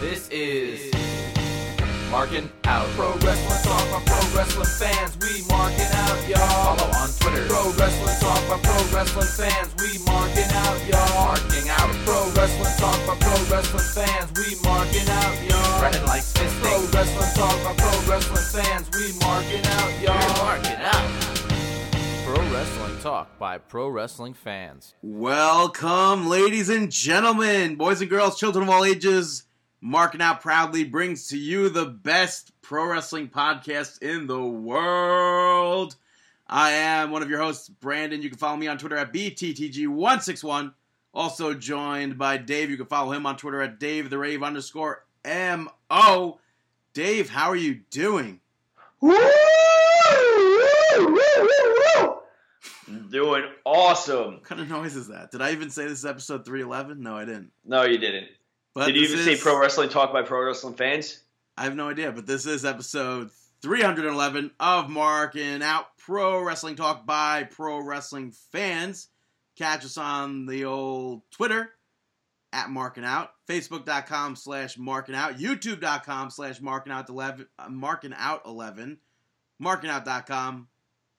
This is Marking Out. Pro Wrestling Talk by Pro Wrestling fans. We marking out, y'all. Follow on Twitter. Pro Wrestling Talk by Pro Wrestling fans. We marking out, y'all. Marking out. Pro Wrestling Talk by Pro Wrestling fans. We marking out, y'all. Running like fisting. Pro Wrestling Talk by Pro Wrestling fans. We marking out, y'all. We're marking out. Pro Wrestling Talk by Pro Wrestling fans. Welcome, ladies and gentlemen, boys and girls, children of all ages. Marking Now proudly brings to you the best pro wrestling podcast in the world. I am one of your hosts, Brandon. You can follow me on Twitter at BTTG161. Also joined by Dave. You can follow him on Twitter at Dave the Rave underscore MO. Dave, how are you doing? Doing awesome. What kind of noise is that? Did I even say this is episode 311? No, I didn't. No, you didn't. But Did you even say is- pro wrestling talk by pro wrestling fans? I have no idea, but this is episode 311 of Marking Out Pro Wrestling Talk by Pro Wrestling Fans. Catch us on the old Twitter at Marking Out, Facebook.com slash Marking Out, YouTube.com slash Marking Out 11, uh, Marking Out 11, MarkingOut.com,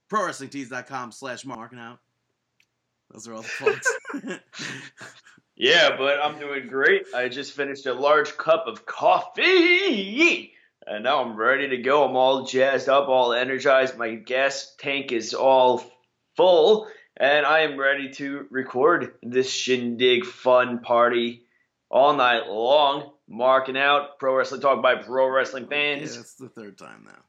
ProWrestlingTees.com slash Marking Out. Those are all the plugs. Yeah, but I'm doing great. I just finished a large cup of coffee. And now I'm ready to go. I'm all jazzed up, all energized. My gas tank is all full. And I am ready to record this shindig fun party all night long. Marking out Pro Wrestling Talk by Pro Wrestling oh, yeah, Fans. that's the third time now.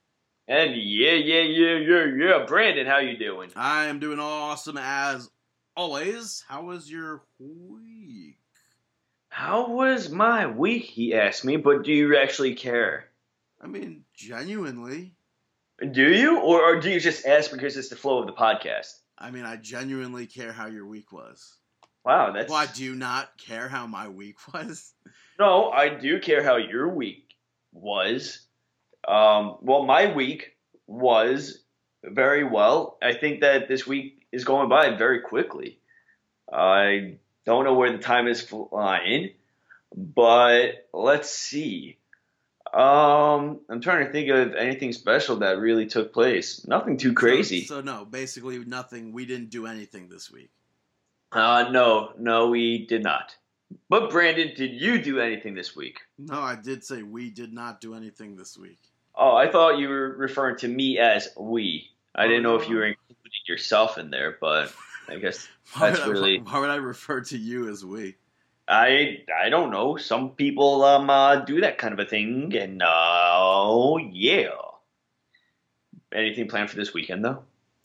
And yeah, yeah, yeah, yeah, yeah. Brandon, how you doing? I am doing awesome as always. How was your week? How was my week? He asked me, but do you actually care? I mean, genuinely. Do you? Or, or do you just ask because it's the flow of the podcast? I mean, I genuinely care how your week was. Wow, that's. Why do you not care how my week was? No, I do care how your week was. Um, well, my week was very well. I think that this week is going by very quickly. I don't know where the time is flying, but let's see. Um, I'm trying to think of anything special that really took place. Nothing too crazy. So, so no, basically nothing. We didn't do anything this week. Uh, no, no, we did not. But Brandon, did you do anything this week? No, I did say we did not do anything this week. Oh, I thought you were referring to me as we. I didn't know if you Oh. were including yourself in there, but I guess Why That's would, I, really- why would I refer to you as we? I I don't know. Some people um uh, do that kind of a thing, and uh, oh yeah. Anything planned for this weekend though?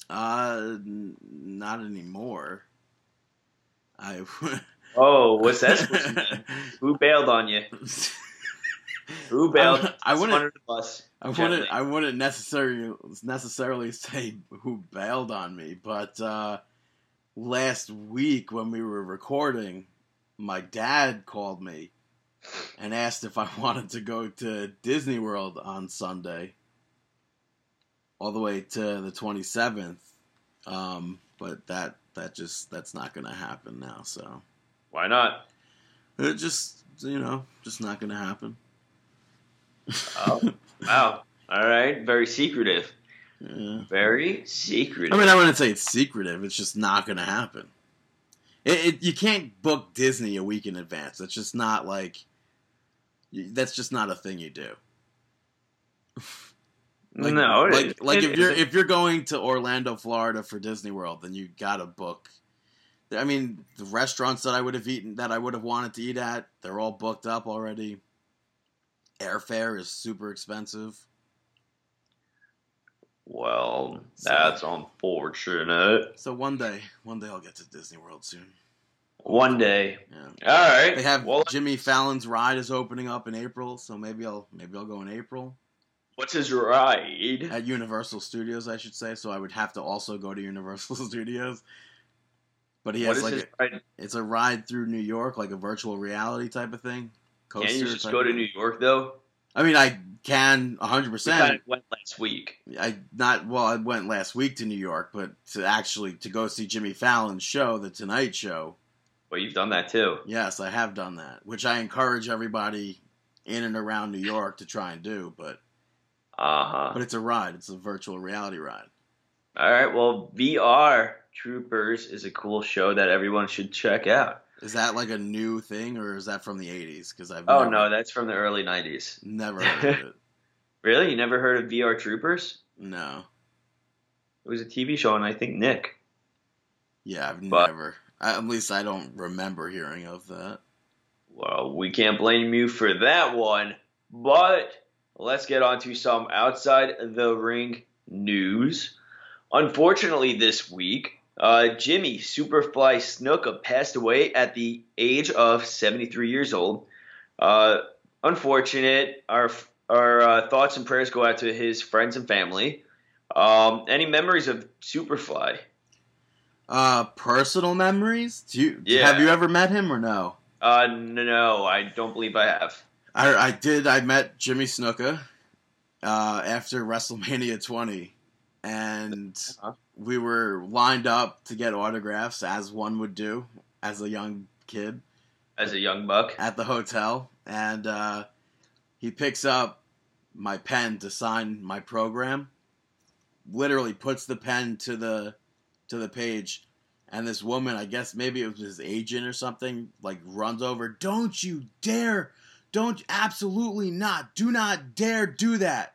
Uh, n- not anymore. I. Oh, what's that supposed to mean? Who bailed on you? Who bailed? I wouldn't- bus. I Gently. wouldn't. I wouldn't necessarily necessarily say who bailed on me, but uh, last week when we were recording, my dad called me and asked if I wanted to go to Disney World on Sunday, all the way to the twenty seventh. Um, but that that just that's not going to happen now. So Why not? it just you know just not going to happen. Oh, wow. All right. Very secretive. Yeah. Very secretive. I mean, I wouldn't say it's secretive. It's just not going to happen. It, it, you can't book Disney a week in advance. That's just not like. That's just not a thing you do. Like, no, like it- like if you're if you're going to Orlando, Florida for Disney World, then you gotta book. I mean, the restaurants that I would have eaten that I would have wanted to eat at, they're all booked up already. Airfare is super expensive. Well, So- that's unfortunate. So one day, one day I'll get to Disney World soon. One day. Yeah. All right. They have well, Jimmy Fallon's ride is opening up in April, so maybe I'll maybe I'll go in April what's his ride? at Universal Studios, I should say. So I would have to also go to Universal Studios. But he has like a, it's a ride through New York, like a virtual reality type of thing. Can't you just go to. New York though? I mean, I can hundred We percent. kind of went last week. I not well. I went last week to New York, but to actually to go see Jimmy Fallon's show, The Tonight Show. Well, you've done that too. Yes, I have done that, which I encourage everybody in and around New York to try and do, but Uh huh. but it's a ride. It's a virtual reality ride. All right. Well, VR Troopers is a cool show that everyone should check out. Is that like a new thing, or is that from the '80s? Because I've Oh never, no, that's from the early '90s. never heard of it. Really? You never heard of VR Troopers? No, It was a TV show, and I think Nick. yeah, I've But- never. I, at least I don't remember hearing of that. Well, we can't blame you for that one, but let's get on to some outside the ring news. Unfortunately, this week, uh, Jimmy Superfly Snuka passed away at the age of 73 years old. Uh, unfortunate. Our our uh, thoughts and prayers go out to his friends and family. Um, any memories of Superfly? Uh, personal memories? Do you Yeah. have you ever met him or no? Uh, no, I don't believe I have. I, I did. I met Jimmy Snuka uh, after WrestleMania 20, and Uh-huh. We were lined up to get autographs, as one would do as a young kid As a young buck. at the hotel. And uh, he picks up my pen to sign my program. Literally puts the pen to the to the page, and this woman, I guess maybe it was his agent or something, like runs over. Don't you dare! Don't absolutely not! Do not dare do that!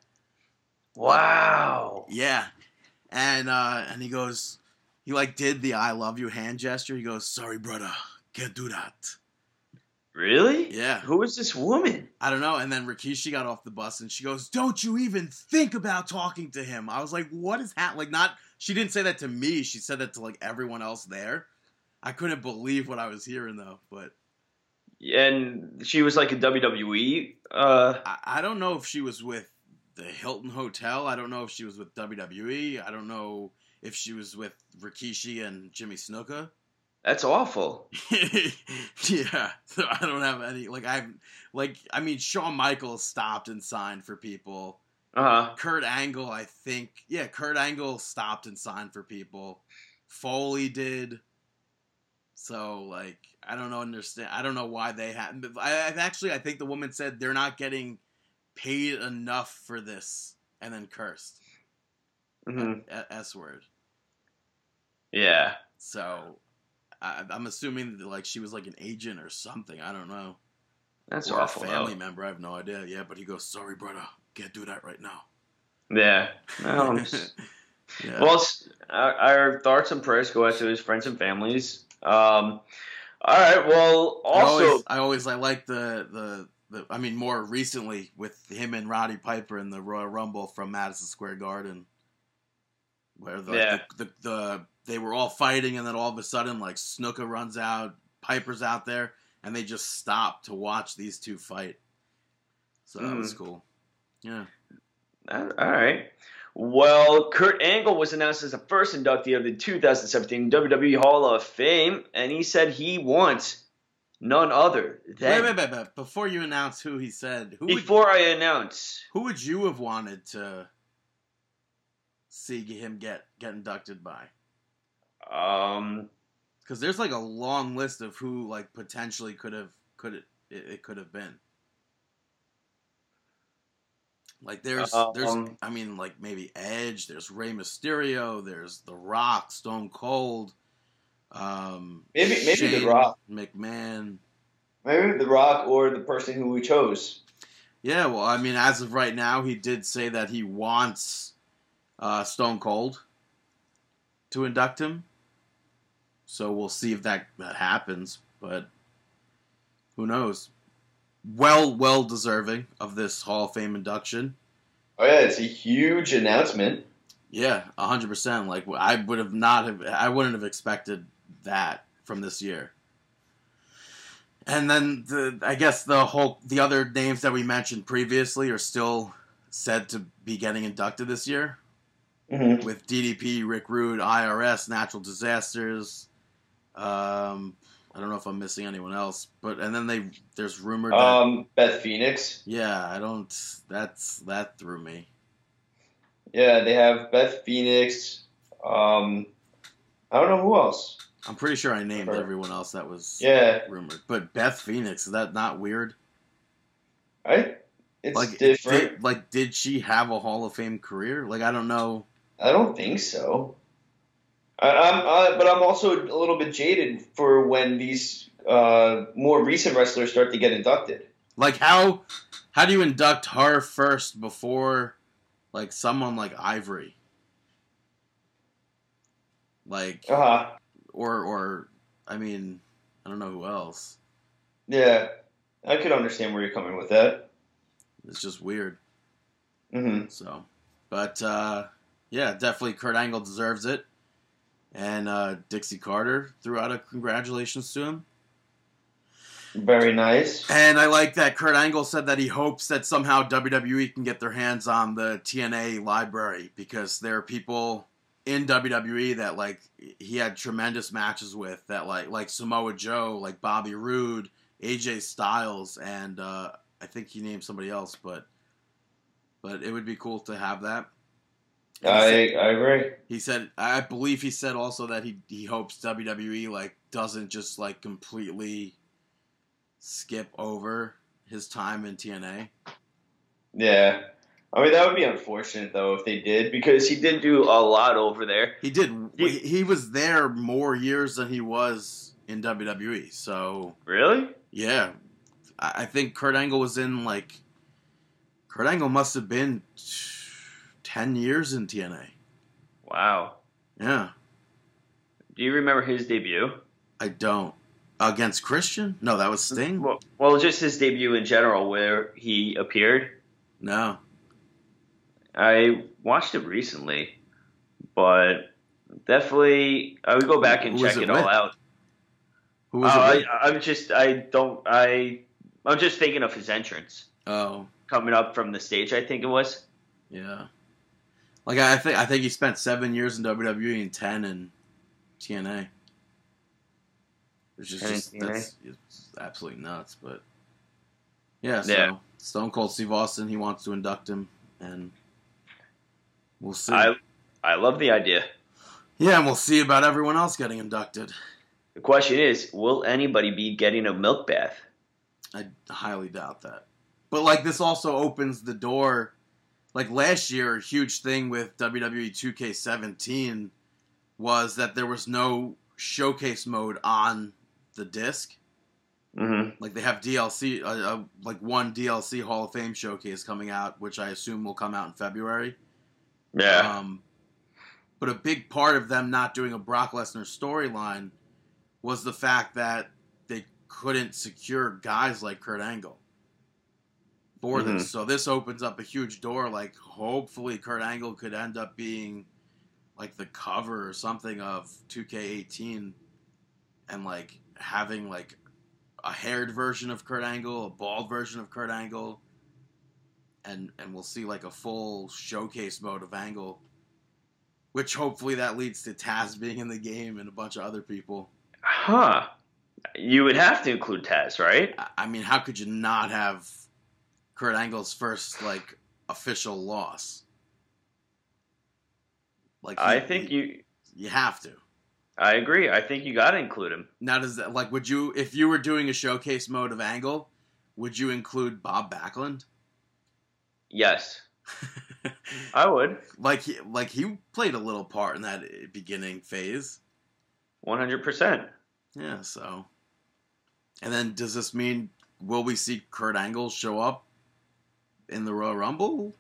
Wow. Yeah, and uh, and he goes, he like did the I love you hand gesture. He goes, sorry, brother, can't do that. Really? Yeah. Who is this woman? I don't know. And then Rikishi got off the bus and she goes, "Don't you even think about talking to him?" I was like, "What is happening?" Like, not she didn't say that to me. She said that to like everyone else there. I couldn't believe what I was hearing though. But And she was like a WWE. Uh, I, I don't know if she was with the Hilton Hotel. I don't know if she was with WWE. I don't know if she was with Rikishi and Jimmy Snuka. that's awful. yeah, so I don't have any like I've like I mean Shawn Michaels stopped and signed for people. Uh huh. Kurt Angle, I think, yeah, Kurt Angle stopped and signed for people. Foley did. So like, I don't know, understand. I don't know why they had. I I've actually, I think the woman said they're not getting paid enough for this, and then cursed hmm a- S word. Yeah. So I, I'm assuming that like she was like an agent or something. I don't know. That's or awful. a family though. member. I have no idea. Yeah, but he goes, "Sorry, brother, can't do that right now." Yeah. No, s- yeah. Well, our, our thoughts and prayers go out to his friends and families. Um, all right. Well, I also, always, I always, I like the, the, the, I mean, more recently with him and Roddy Piper in the Royal Rumble from Madison Square Garden, where the, Yeah. the, the, the, they were all fighting, and then all of a sudden, like Snuka runs out, Piper's out there, and they just stop to watch these two fight. So that was Mhm. cool. Yeah. all right. Well, Kurt Angle was announced as the first inductee of the 2017 WWE Hall of Fame, and he said he wants none other than. wait, wait, wait. wait. Before you announce who he said, who would, Before I announce, who would you have wanted to see him get get inducted by? um, Because there's like a long list of who like potentially could have could it, it, could have been. Like there's there's Um, I mean like maybe Edge, there's Rey Mysterio, there's The Rock, Stone Cold, um Maybe- maybe The Rock. McMahon. maybe The Rock or the person who we chose. Yeah, well, I mean, as of right now, he did say that he wants uh, Stone Cold to induct him. So we'll see if that, that happens. But who knows? Well, well deserving of this Hall of Fame induction. Oh yeah, it's a huge announcement. Yeah, hundred percent. Like I would have not have, I wouldn't have expected that from this year. And then the, I guess the whole the other names that we mentioned previously are still said to be getting inducted this year Mm-hmm. with DDP, Rick Rude, IRS, Natural Disasters. Um, I don't know if I'm missing anyone else, but and then they there's rumored that Um, Beth Phoenix. yeah, I don't. That's that threw me. Yeah, they have Beth Phoenix. Um, I don't know who else. I'm pretty sure I named Her. everyone else that was Yeah, rumored. But Beth Phoenix, is that not weird? I it's like different. Did, like did she have a Hall of Fame career? Like I don't know. I don't think so. I, I'm, uh, but I'm also a little bit jaded for when these uh, more recent wrestlers start to get inducted. Like how how do you induct her first before like someone like Ivory? Like Uh huh. Or or I mean, I don't know who else. Yeah, I could understand where you're coming with that. It's just weird. hmm So, but uh, yeah, definitely Kurt Angle deserves it, and uh, Dixie Carter threw out a congratulations to him. Very nice. And I like that Kurt Angle said that he hopes that somehow WWE can get their hands on the TNA library because there are people in WWE that like he had tremendous matches with that like like Samoa Joe, like Bobby Roode, AJ Styles, and uh, I think he named somebody else, but but it would be cool to have that. He said- I I agree. he said I believe he said also that he he hopes WWE like doesn't just like completely skip over his time in TNA. Yeah. I mean, that would be unfortunate though if they did because he did do a lot over there. He did He- he, was there more years than he was in WWE. So, Really? yeah. I, think Kurt Angle was in like Kurt Angle must have been 10 years in TNA. Wow. Yeah. Do you remember his debut? I don't. Against Christian? No, that was Sting? Well, well, just his debut in general, where he appeared. No. I watched it recently, but definitely I would go back and Who check it it, all out. Who was oh, I, it? with? I'm just I don't I I'm just thinking of his entrance Oh. coming up from the stage. I think it was. Yeah. Like I think I think he spent seven years in WWE and ten in TNA. Which is just TNA? that's it's absolutely nuts, but yeah, so Yeah. Stone Cold Steve Austin, he wants to induct him and we'll see. I I love the idea. yeah, and we'll see about everyone else getting inducted. The question is, will anybody be getting a milk bath? I highly doubt that. But like this also opens the door. Like last year, a huge thing with WWE 2K17 was that there was no showcase mode on the disc. Mm-hmm. Like they have DLC, uh, uh, like one DLC Hall of Fame showcase coming out, which I assume will come out in February. Yeah. Um, but a big part of them not doing a Brock Lesnar storyline was the fact that they couldn't secure guys like Kurt Angle for Mhm. this. So this opens up a huge door. Like hopefully Kurt Angle could end up being like the cover or something of 2K18 and like having like a haired version of Kurt Angle, a bald version of Kurt Angle, and and we'll see like a full showcase mode of Angle, which hopefully that leads to Taz being in the game and a bunch of other people. Huh. You would have to include Taz, right? I- mean, how could you not have Kurt Angle's first like official loss? Like he- I think you. you have to. I agree. I think you got to include him. Now, does that like would you if you were doing a showcase mode of Angle, would you include Bob Backlund? Yes, I would. like he like he played a little part in that beginning phase. One hundred percent. Yeah, so and then does this mean will we see Kurt Angle show up in the Royal Rumble?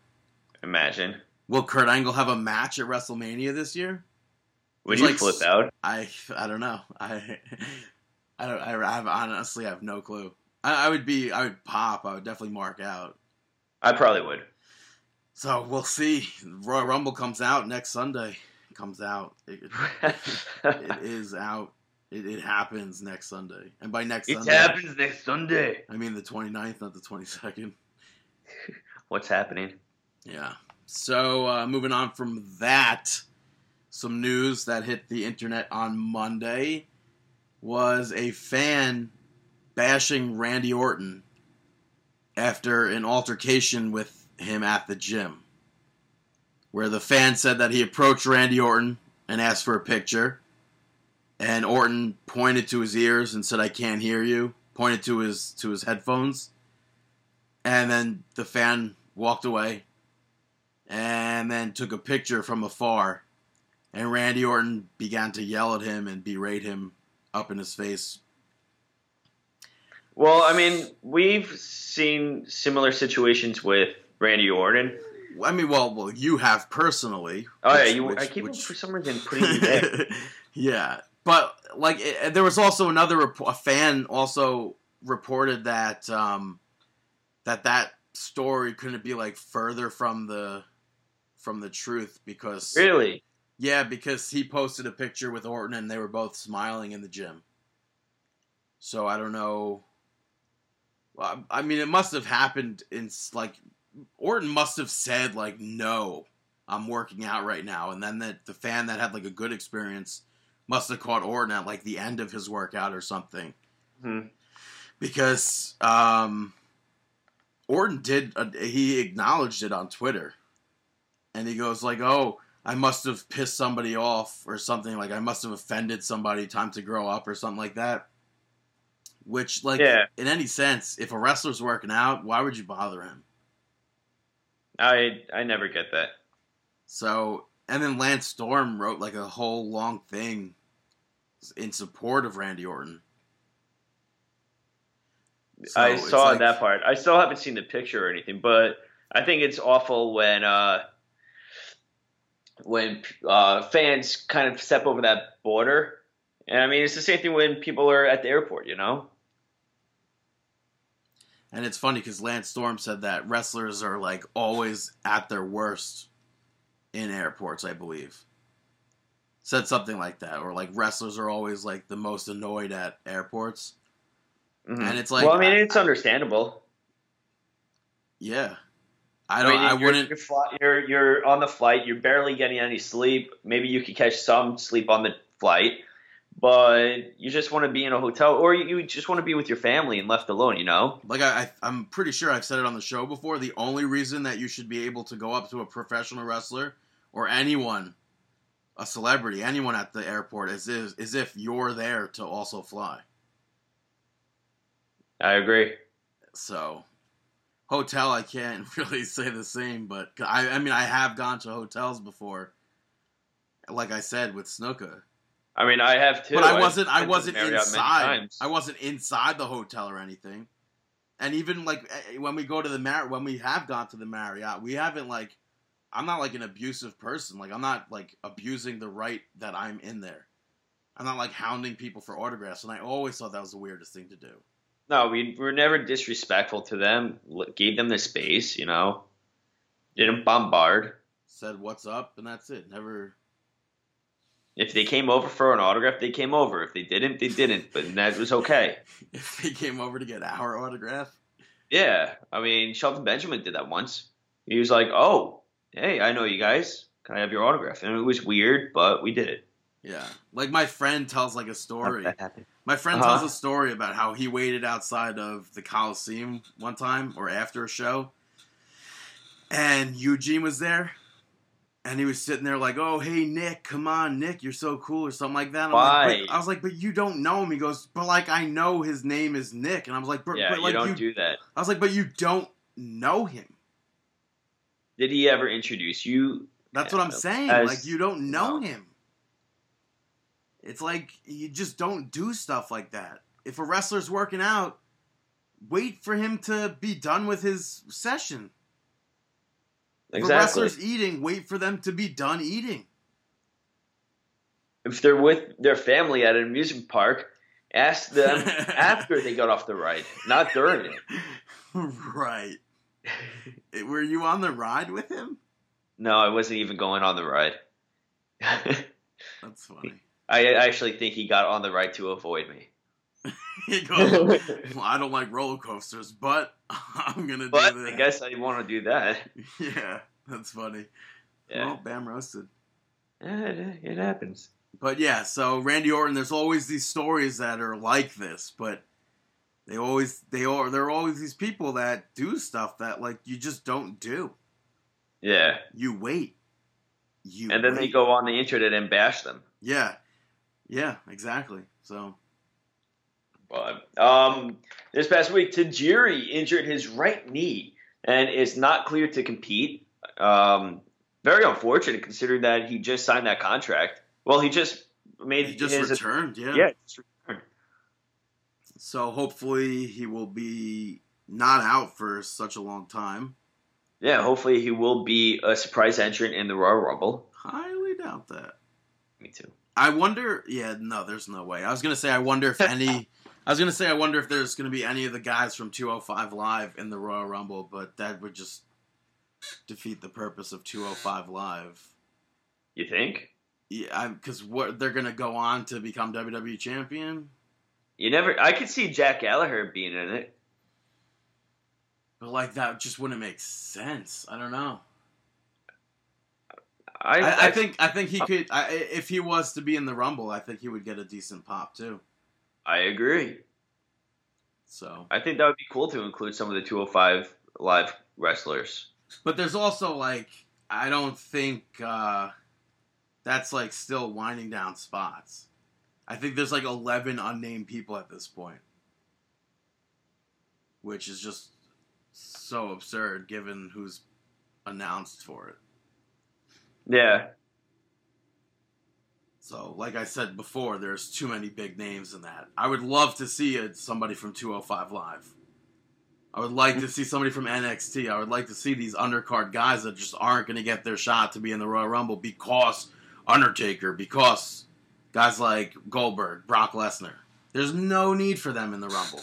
Imagine. Will Kurt Angle have a match at WrestleMania this year? Would It's you like flip out? I I don't know. I I don't I have honestly have no clue. I, I would be I would pop. I would definitely mark out. I probably would. So we'll see. Royal Rumble comes out next Sunday. Comes out. It, it, it is out. It, it happens next Sunday. And by next it Sunday, happens next Sunday. I mean the 29th, not the 22nd. What's happening? Yeah. So uh, moving on from that, some news that hit the internet on Monday was a fan bashing Randy Orton after an altercation with him at the gym, where the fan said that he approached Randy Orton and asked for a picture, and Orton pointed to his ears and said, "I can't hear you." Pointed to his to his headphones, And then the fan walked away and then took a picture from afar. And Randy Orton began to yell at him and berate him up in his face. Well, I mean, we've seen similar situations with Randy Orton. I mean, well, well, you have personally. Oh yeah, you. which- I keep which- for some reason putting you there. yeah, but like it, there was also another rep- a fan also reported that um, that that story couldn't be like further from the from the truth because really? yeah because he posted a picture with Orton and they were both smiling in the gym. So I don't know. Well, I mean, it must have happened in like Orton must have said like no, I'm working out right now, and then that the fan that had like a good experience must have caught Orton at like the end of his workout or something Hmm. because um, Orton did uh, he acknowledged it on Twitter, and he goes like, "Oh, I must have pissed somebody off or something like I must have offended somebody. Time to grow up or something like that." Which, like, Yeah. in any sense, if a wrestler's working out, why would you bother him? I I never get that. So, and then Lance Storm wrote like a whole long thing in support of Randy Orton. So I saw like- that part. I still haven't seen the picture or anything, but I think it's awful when uh, when uh, fans kind of step over that border. And I mean, it's the same thing when people are at the airport. You know? And it's funny because Lance Storm said that wrestlers are like always at their worst in airports, I believe. Said something like that, or like wrestlers are always like the most annoyed at airports. Mhm. And it's like, well, I mean, I- it's understandable. Yeah, I don't. mean, I, you're, wouldn't. You're, fly, you're you're on the flight. You're barely getting any sleep. Maybe you could catch some sleep on the flight, but you just want to be in a hotel, or you, just want to be with your family and left alone. You know? Like I, I, I'm pretty sure I've said it on the show before. The only reason that you should be able to go up to a professional wrestler or anyone, a celebrity, anyone at the airport, is is, is if you're there to also fly. I agree. So, hotel, I can't really say the same, but I, I mean, I have gone to hotels before. Like I said with Snuka, I mean, I have too. but I wasn't. I to wasn't inside. I wasn't inside the hotel or anything. And even like eh, when we go to the Mar, when we have gone to the Marriott, we haven't like. I'm not like an abusive person. Like I'm not like abusing the right that I'm in there. I'm not like hounding people for autographs, and I always thought that was the weirdest thing to do. No, we were never disrespectful to them. Gave them the space, you know. Didn't bombard. Said what's up, and that's it. Never. If they came over for an autograph, they came over. If they didn't, they didn't. But that was okay. If they came over to get our autograph, Yeah, I mean, Shelton Benjamin did that once. He was like, "Oh, hey, I know you guys. Can I have your autograph?" And it was weird, but we did it. yeah. Like my friend tells like a story. My friend Uh-huh. tells a story about how he waited outside of the Coliseum one time or after a show, and Eugene was there, and he was sitting there like, "Oh, hey Nick, come on, Nick, you're so cool," or something like that. Like, Why? but, I was like, "But you don't know him." He goes, "But like I know his name is Nick," and I was like, "But, Yeah, but like you don't you, do that. I was like, "But you don't know him." Did he ever introduce you? That's what I'm saying. as- like you don't know no. him. It's like you just don't do stuff like that. If a wrestler's working out, wait for him to be done with his session. Exactly. wrestler's eating, wait for them to be done eating. If they're with their family at an amusement park, ask them after they got off the ride, not during it. right. Eh, Were you on the ride with him? No, I wasn't even going on the ride. That's funny. I actually think he got on the ride to avoid me. He goes, well, I don't like roller coasters, but I'm gonna But do I guess I want to do that. Yeah, that's funny. Yeah, Well, bam roasted. Yeah, it, it happens. But yeah, so Randy Orton, there's always these stories that are like this, but they always they are there are always these people that do stuff that like you just don't do. Yeah, You wait. You and then they go on the internet and bash them. Yeah. Yeah, exactly. So But um, this past week, Tajiri injured his right knee and is not clear to compete. Um, very unfortunate considering that he just signed that contract. Well, he just made He just his returned, yeah. yeah, just returned. So hopefully he will be not out for such a long time. yeah. Hopefully, he will be a surprise entrant in the Royal Rumble. Highly doubt that. Me too. I wonder. Yeah, no, there's no way. I was gonna say I wonder if any. I was gonna say I wonder if there's gonna be any of the guys from 205 Live in the Royal Rumble, but that would just defeat the purpose of 205 Live. You think? Yeah, because what they're gonna go on to become WWE champion, You never. I could see Jack Gallagher being in it. but like that just wouldn't make sense. I don't know. I, I, I think I think he could. I, if he was to be in the Rumble, I think he would get a decent pop too. I agree. So, I think that would be cool to include some of the 205 live wrestlers. but there's also like I don't think uh, that's like still winding down spots. I think there's like 11 unnamed people at this point, which is just so absurd given who's announced for it. Yeah. So, like I said before, there's too many big names in that. I would love to see a, somebody from 205 Live. I would like to see somebody from NXT. I would like to see these undercard guys that just aren't going to get their shot to be in the Royal Rumble because Undertaker, because guys like Goldberg, Brock Lesnar. There's no need for them in the Rumble.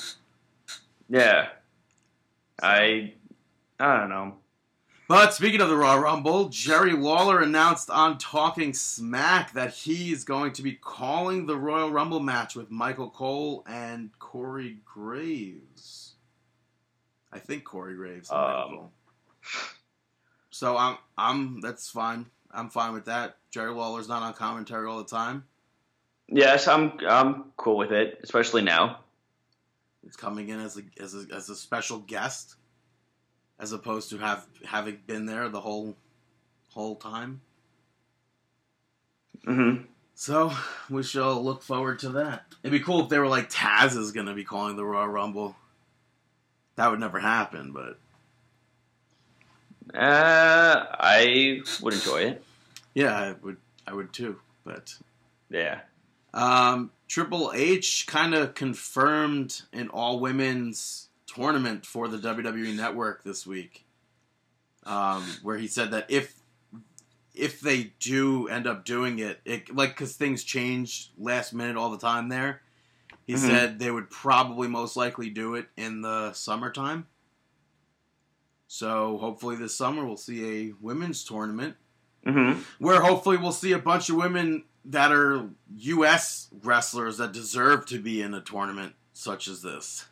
Yeah. I I don't know. But speaking of the Royal Rumble, Jerry Lawler announced on Talking Smack that he is going to be calling the Royal Rumble match with Michael Cole and Corey Graves. I think Corey Graves. Um. So I'm I'm that's fine. I'm fine with that. Jerry Lawler's not on commentary all the time. Yes, I'm I'm cool with it, especially now. It's coming in as a as a, as a special guest, as opposed to have having been there the whole whole time. hmm So we shall look forward to that. It'd be cool if they were like Taz is going to be calling the Royal Rumble. That would never happen, but Uh, I would enjoy it. yeah, I would. I would too. But Yeah. um, Triple H kind of confirmed an all women's tournament for the WWE Network this week, um, where he said that if if they do end up doing it, it like because things change last minute all the time there. He Mhm. said they would probably most likely do it in the summertime. So hopefully this summer we'll see a women's tournament hmm where hopefully we'll see a bunch of women that are U.S. wrestlers that deserve to be in a tournament such as this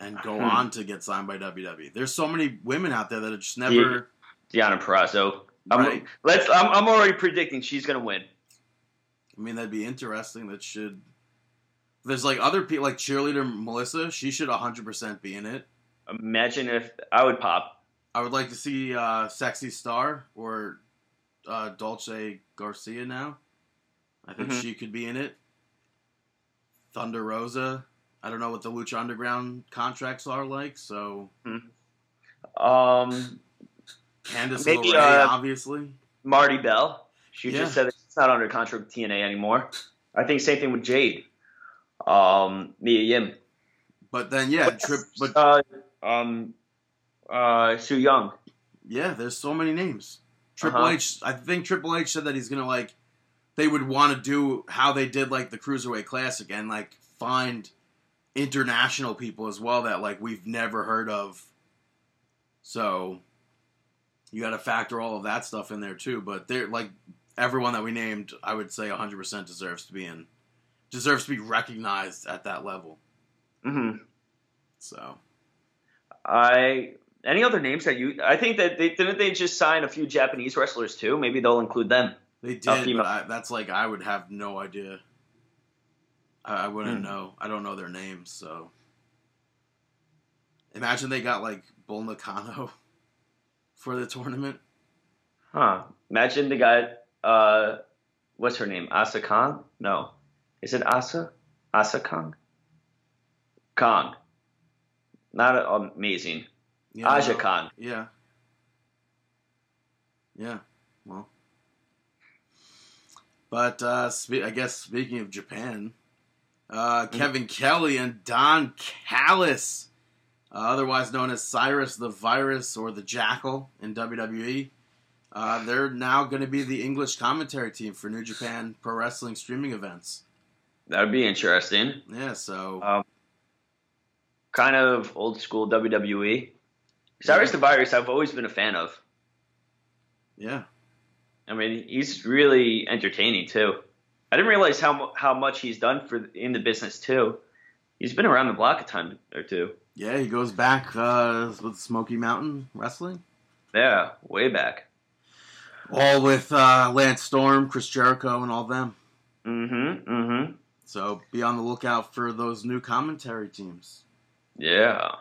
and go Hmm. on to get signed by WWE. There's so many women out there that have just never. Deonna Purrazzo. I'm, Right. Let's. I'm, I'm already predicting she's gonna win. I mean, that'd be interesting. That should. There's like other people, like cheerleader Melissa. She should 100% be in it. Imagine if I would pop. I would like to see uh, Sexy Star or uh, Dulce Garcia now. I think Mhm. she could be in it. Thunder Rosa. I don't know what the Lucha Underground contracts are like, so Um, Candice Maybe, LeRae, uh, obviously. Marti Belle. She Yeah. just said that she's not under contract with TNA anymore. I think same thing with Jade. Um, Mia Yim. But then, yeah, trip. But uh, um, uh, Su Yung. yeah, there's so many names. Triple Uh-huh. H. I think Triple H said that he's gonna like. They would want to do how they did like the Cruiserweight Classic and like find international people as well that like we've never heard of. So you got to factor all of that stuff in there too. But they're like everyone that we named, I would say 100% deserves to be in, deserves to be recognized at that level. hmm So I any other names that you? I think that they didn't they just sign a few Japanese wrestlers too. Maybe they'll include them. they did, I, that's like I would have no idea. I, I wouldn't Hmm. know. I don't know their names. So imagine they got like Bull Nakano for the tournament. Huh? Imagine they got uh, what's her name? Asa Kong? No, is it Asa? Asa Kong? Kong. Not amazing. Yeah, Aja no. Kong. Yeah. Yeah. Well. But uh, spe- I guess speaking of Japan, uh, Kevin Kelly and Don Callis, uh, otherwise known as Cyrus the Virus or the Jackal in WWE, uh, they're now going to be the English commentary team for New Japan Pro Wrestling streaming events. That would be interesting. Yeah, so Um, kind of old school WWE. Cyrus the Virus, I've always been a fan of. yeah, I mean, he's really entertaining too. I didn't realize how how much he's done for in the business too. He's been around the block a time or two. yeah, he goes back uh, with Smoky Mountain Wrestling. Yeah, way back. All with uh, Lance Storm, Chris Jericho, and all them. Mm-hmm. Mm-hmm. So be on the lookout for those new commentary teams. Yeah.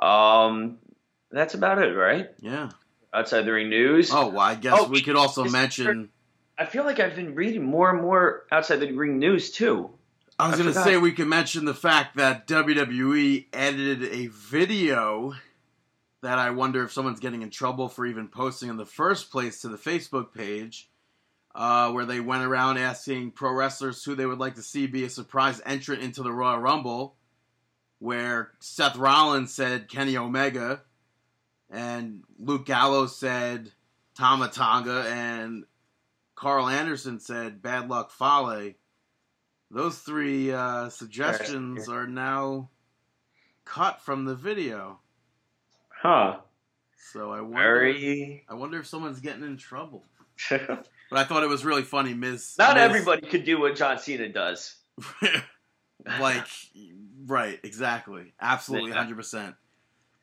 Um, that's about it, right? Yeah. Outside the ring news. Oh, well, I guess Oh, we could also mention. I feel like I've been reading more and more outside the ring news too. I was going to say we can mention the fact that WWE edited a video that I wonder if someone's getting in trouble for even posting in the first place to the Facebook page, uh, where they went around asking pro wrestlers who they would like to see be a surprise entrant into the Royal Rumble, where Seth Rollins said Kenny Omega, and Luke Gallows said Tama Tonga, and Karl Anderson said Bad Luck Fale. Those three uh, suggestions are now cut from the video. Huh. So I wonder, Very. I wonder if someone's getting in trouble. But I thought it was really funny, Miz. Not Miz- everybody could do what John Cena does. like, right, exactly, absolutely, Yeah. hundred percent.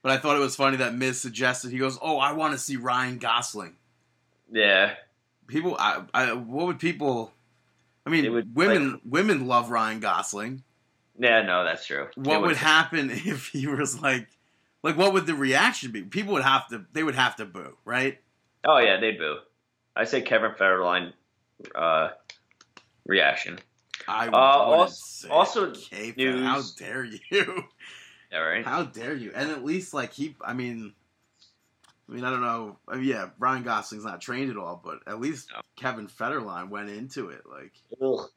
But I thought it was funny that Miz suggested he goes, "Oh, I want to see Ryan Gosling." Yeah. People, I, I, what would people? I mean, would, women, women love Ryan Gosling. Yeah, no, that's true. What would would- happen if he was like like what would the reaction be people would have to they would have to boo right Oh yeah, they'd boo. I say Kevin Federline uh, reaction. i Uh, also- say also K-Fan. news- how dare you Yeah, right. how dare you and at least like he i mean i mean i don't know I mean, yeah Ryan Gosling's not trained at all but at least No. kevin federline went into it like Ugh.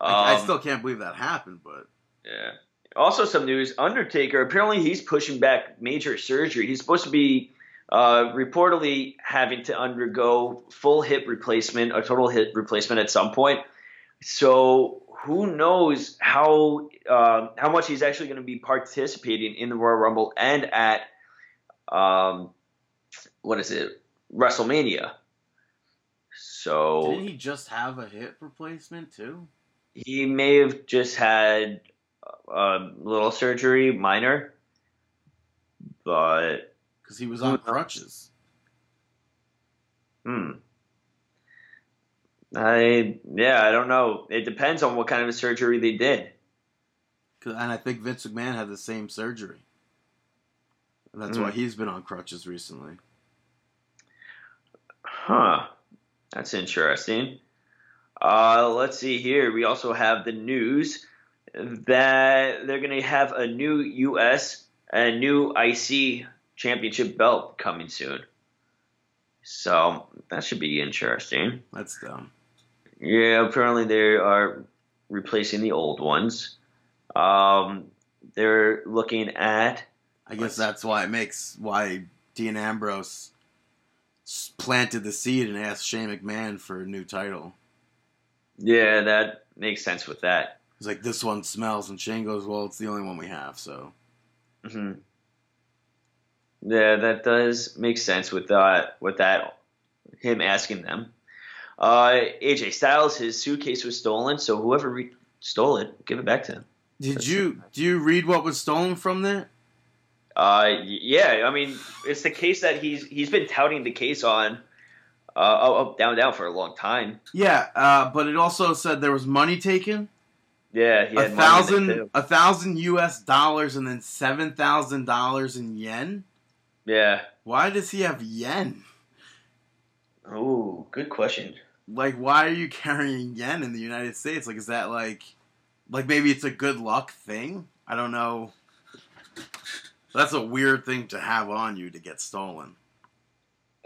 I, I Um, still can't believe that happened but Yeah. Also, some news: Undertaker apparently he's pushing back major surgery. He's supposed to be uh, reportedly having to undergo full hip replacement, a total hip replacement at some point. So who knows how uh, how much he's actually going to be participating in the Royal Rumble and at um, what is it WrestleMania. So didn't he just have a hip replacement too he may have just had a little surgery, minor, but because he was on crutches hmm. I yeah, I don't know. It depends on what kind of a surgery they did. and i think vince mcmahon had the same surgery and that's why Mm. he's been on crutches recently Huh. That's interesting. Uh, let's see here. We also have the news that they're going to have a new U.S. and new IC championship belt coming soon. So that should be interesting. that's dumb Yeah, apparently they are replacing the old ones. Um, they're looking at I guess that's why it makes why Dean Ambrose planted the seed and asked Shane McMahon for a new title. yeah, that makes sense with that. He's like, "This one smells," and Shane goes, "Well, it's the only one we have." So hmm Yeah, that does make sense with that. With that, him asking them. Uh, AJ Styles, his suitcase was stolen, so whoever re- stole it, give it back to him. did That's- you do you read what was stolen from there? Uh, yeah, I mean, it's the case that he's he's been touting the case on, uh, up, up, down, down for a long time. Yeah, uh, but it also said there was money taken, Yeah, he a thousand a thousand U.S. dollars, and then seven thousand dollars in yen. Yeah. Why does he have yen? Oh, good question. Like, why are you carrying yen in the United States? Like, is that like, like maybe it's a good luck thing? I don't know. That's a weird thing to have on you to get stolen.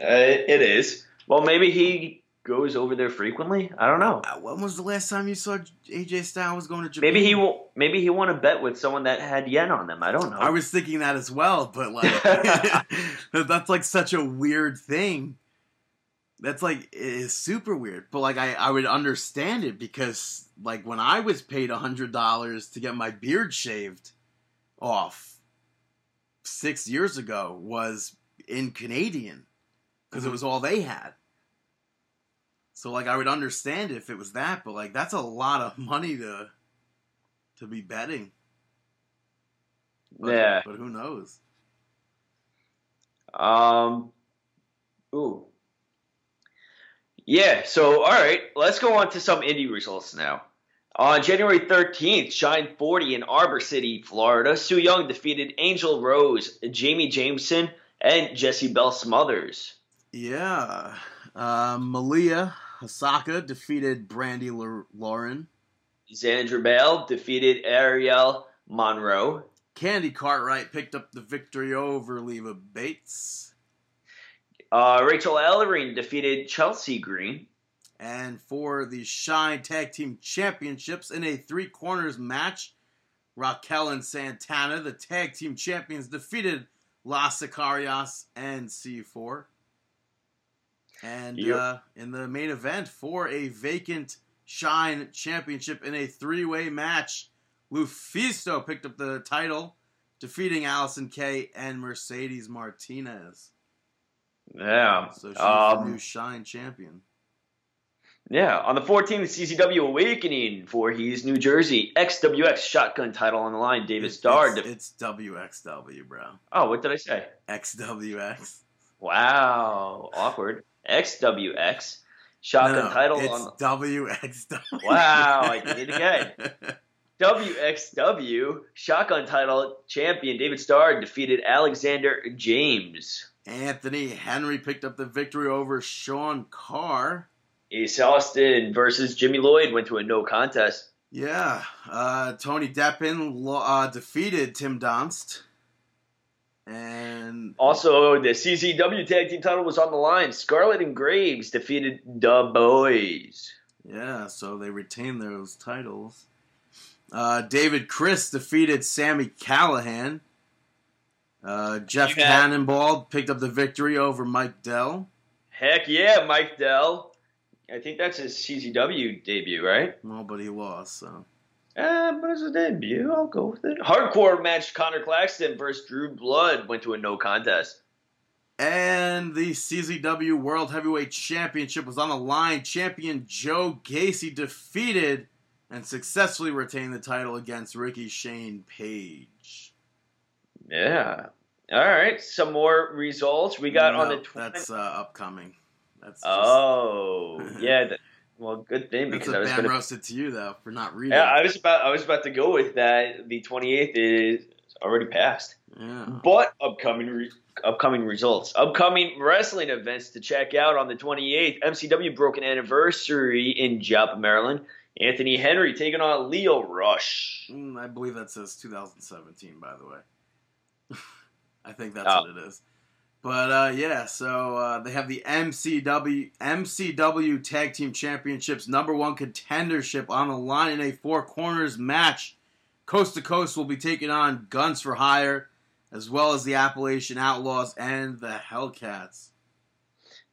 Uh, it is. Well, maybe he goes over there frequently. I don't know. Uh, When was the last time you saw AJ Styles going to Japan? Maybe he will. Maybe he won a bet with someone that had yen on them. I don't know. I was thinking that as well, but like that's like such a weird thing. That's like it's super weird. But like I, I would understand it because like when I was paid a hundred dollars to get my beard shaved off six years ago was in Canadian because it was all they had. So like I would understand if it was that, but like that's a lot of money to to be betting. But, Yeah. but who knows? Um. Ooh. Yeah. So, all right. Let's go on to some indie results now. On January 13th, Shine 40 in Ybor City, Florida, Su Yung defeated Angel Rose, Jamie Jameson, and Jessie Belle Smothers. Yeah, uh, Malia Hosaka defeated Brandi L- Lauren. Xandra Bale defeated Ariel Monroe. Candy Cartwright picked up the victory over Leva Bates. Uh, Rachel Ellering defeated Chelsea Green. And for the Shine Tag Team Championships in a three corners match, Raquel and Santana, the tag team champions, defeated Las Sicarias and C4. And Yep. uh, in the main event for a vacant Shine Championship in a three way match, Lufisto picked up the title, defeating Allysin Kay and Mercedes Martinez. Yeah. So she's the Um, new Shine champion. Yeah, on the 14th, CZW Awakening Voorhees New Jersey XWX Shotgun title on the line. David Starr. It's, it's WXW, bro. oh, what did I say? XWX. Wow, awkward. XWX Shotgun no, title it's on WXW. Wow, I did it again. WXW Shotgun title champion David Starr defeated Alexander James. Anthony Henry picked up the victory over Sean Carr. Ace Austin versus Jimmy Lloyd went to a no contest. Yeah, uh, Tony Deppen lo- uh, defeated Tim Donst. And Also, the CZW tag team title was on the line. Scarlett and Graves defeated the Boys. yeah, so they retained those titles. Uh, David Chris defeated Sami Callihan. Uh, Jeff Yeah. Cannonball picked up the victory over Mike Dell. Heck yeah, Mike Dell. I think that's his CZW debut, right? Well, but he lost, so. Uh, but it's a debut. I'll go with it. Hardcore match Conor Claxton versus Drew Blood went to a no contest. And the CZW World Heavyweight Championship was on the line. Champion Joe Gacy defeated and successfully retained the title against Ricky Shane Page. Yeah. All right. Some more results. We got on the 20- that's uh, upcoming. That's just, Oh, yeah. That, well, good thing that's because a I was bad to roasted to you though for not reading. Yeah, I was about I was about to go with that. The 28th is already passed. Yeah. But upcoming re- upcoming results, upcoming wrestling events to check out on the 28th. MCW Broken Anniversary in Joppa, Maryland. Anthony Henry taking on Leo Rush. Mm, I believe that says 2017, by the way. I think that's Oh. what it is. But uh, yeah, so uh, they have the MCW MCW Tag Team Championships number one contendership on the line in a four corners match. Coast to Coast will be taking on Guns for Hire, as well as the Appalachian Outlaws and the Hellcats.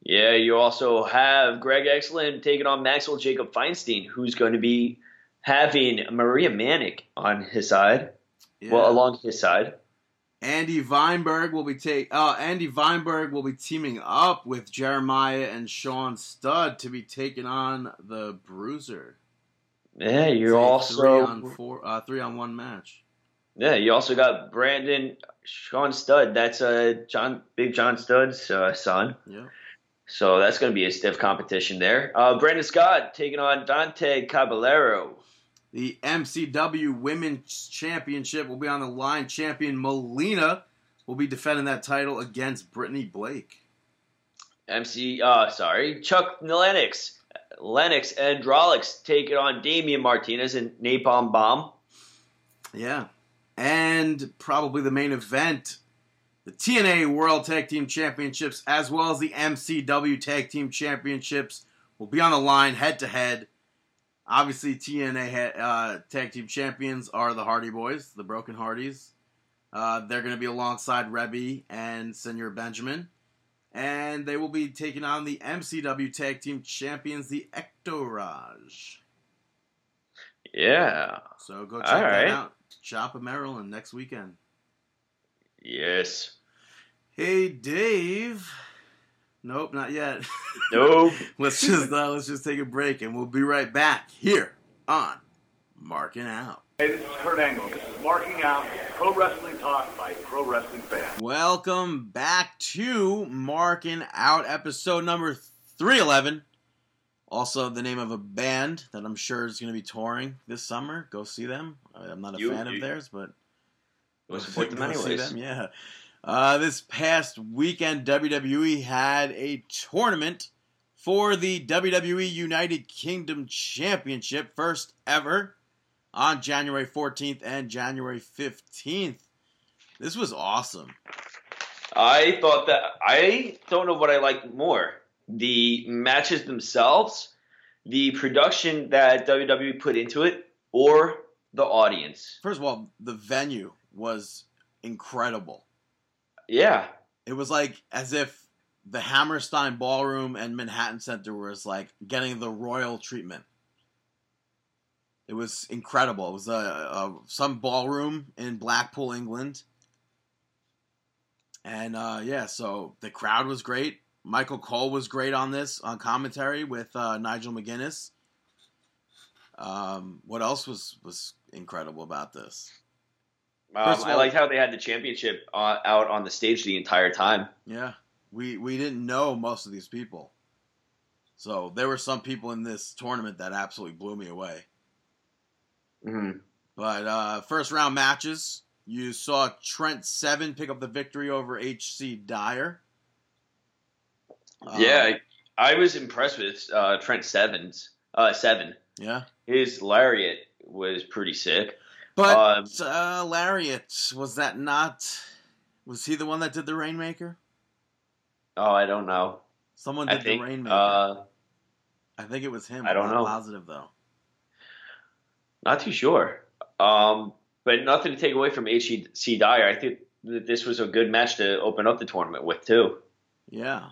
Yeah, you also have Greg Excellent taking on Maxwell Jacob Feinstein, who's going to be having Maria Manic on his side. Yeah. Well, along his side. Andy Vineberg will be take. Uh, Andy Vineberg will be teaming up with Jeremiah and Sean Studd to be taking on the Bruiser. Yeah, you're also three on four, uh, three on one match. Yeah, you also got Brandon Sean Studd. That's uh John Big John Studd's uh, son. Yeah. So that's going to be a stiff competition there. Uh, Brandon Scott taking on Dante Caballero. The MCW Women's Championship will be on the line. Champion Molina will be defending that title against Brittany Blake. MC, uh, sorry, Chuck Lennox. Lennox and Drolix taking on Damian Martinez and Napalm Bomb. Yeah. and probably the main event, the TNA World Tag Team Championships, as well as the MCW Tag Team Championships, will be on the line head to head. Obviously, TNA uh, Tag Team Champions are the Hardy Boys, the Broken Hardys. Uh, they're going to be alongside Reby and Senor Benjamin. And they will be taking on the MCW Tag Team Champions, the Ectorage. Yeah. So go check All that right. out. Shop in Maryland next weekend. Yes. Hey, Dave. Nope, not yet. Nope. let's just uh, let's just take a break, and we'll be right back here on Marking Out. Hey, this is Kurt Angle. This is Marking Out, Pro Wrestling Talk by Pro Wrestling Fans. Welcome back to Marking Out, episode number three eleven. Also, the name of a band that I'm sure is going to be touring this summer. Go see them. I'm not a You- fan of theirs, but Go support them Go see anyways. them, yeah. Uh, this past weekend, WWE had a tournament for the WWE United Kingdom Championship, first ever, on January 14th and January 15th. This was awesome. I thought that I don't know what I liked more: the matches themselves, the production that WWE put into it, or the audience. First of all, the venue was incredible. Yeah, It was like as if the Hammerstein Ballroom and Manhattan Center was like getting the royal treatment. It was incredible. It was a, a some ballroom in Blackpool, England, and uh, yeah, so the crowd was great. Michael Cole was great on this on commentary with uh, Nigel McGuinness. Um, what else was was incredible about this? Um, I liked how they had the championship uh, out on the stage the entire time. Yeah, we we didn't know most of these people, so there were some people in this tournament that absolutely blew me away. Mm-hmm. But uh, first round matches, you saw Trent Seven pick up the victory over HC Dyer. Uh, yeah, I, I was impressed with uh, Trent Sevens. Uh, seven. yeah. His lariat was pretty sick. But Um, uh, Lariat was that not? Was he the one that did the Rainmaker? Oh, I don't know. Someone did think. the Rainmaker. Uh, I think it was him. I don't know. Positive though. Not too sure. Um, but nothing to take away from HC Dyer. I think that this was a good match to open up the tournament with too. Yeah.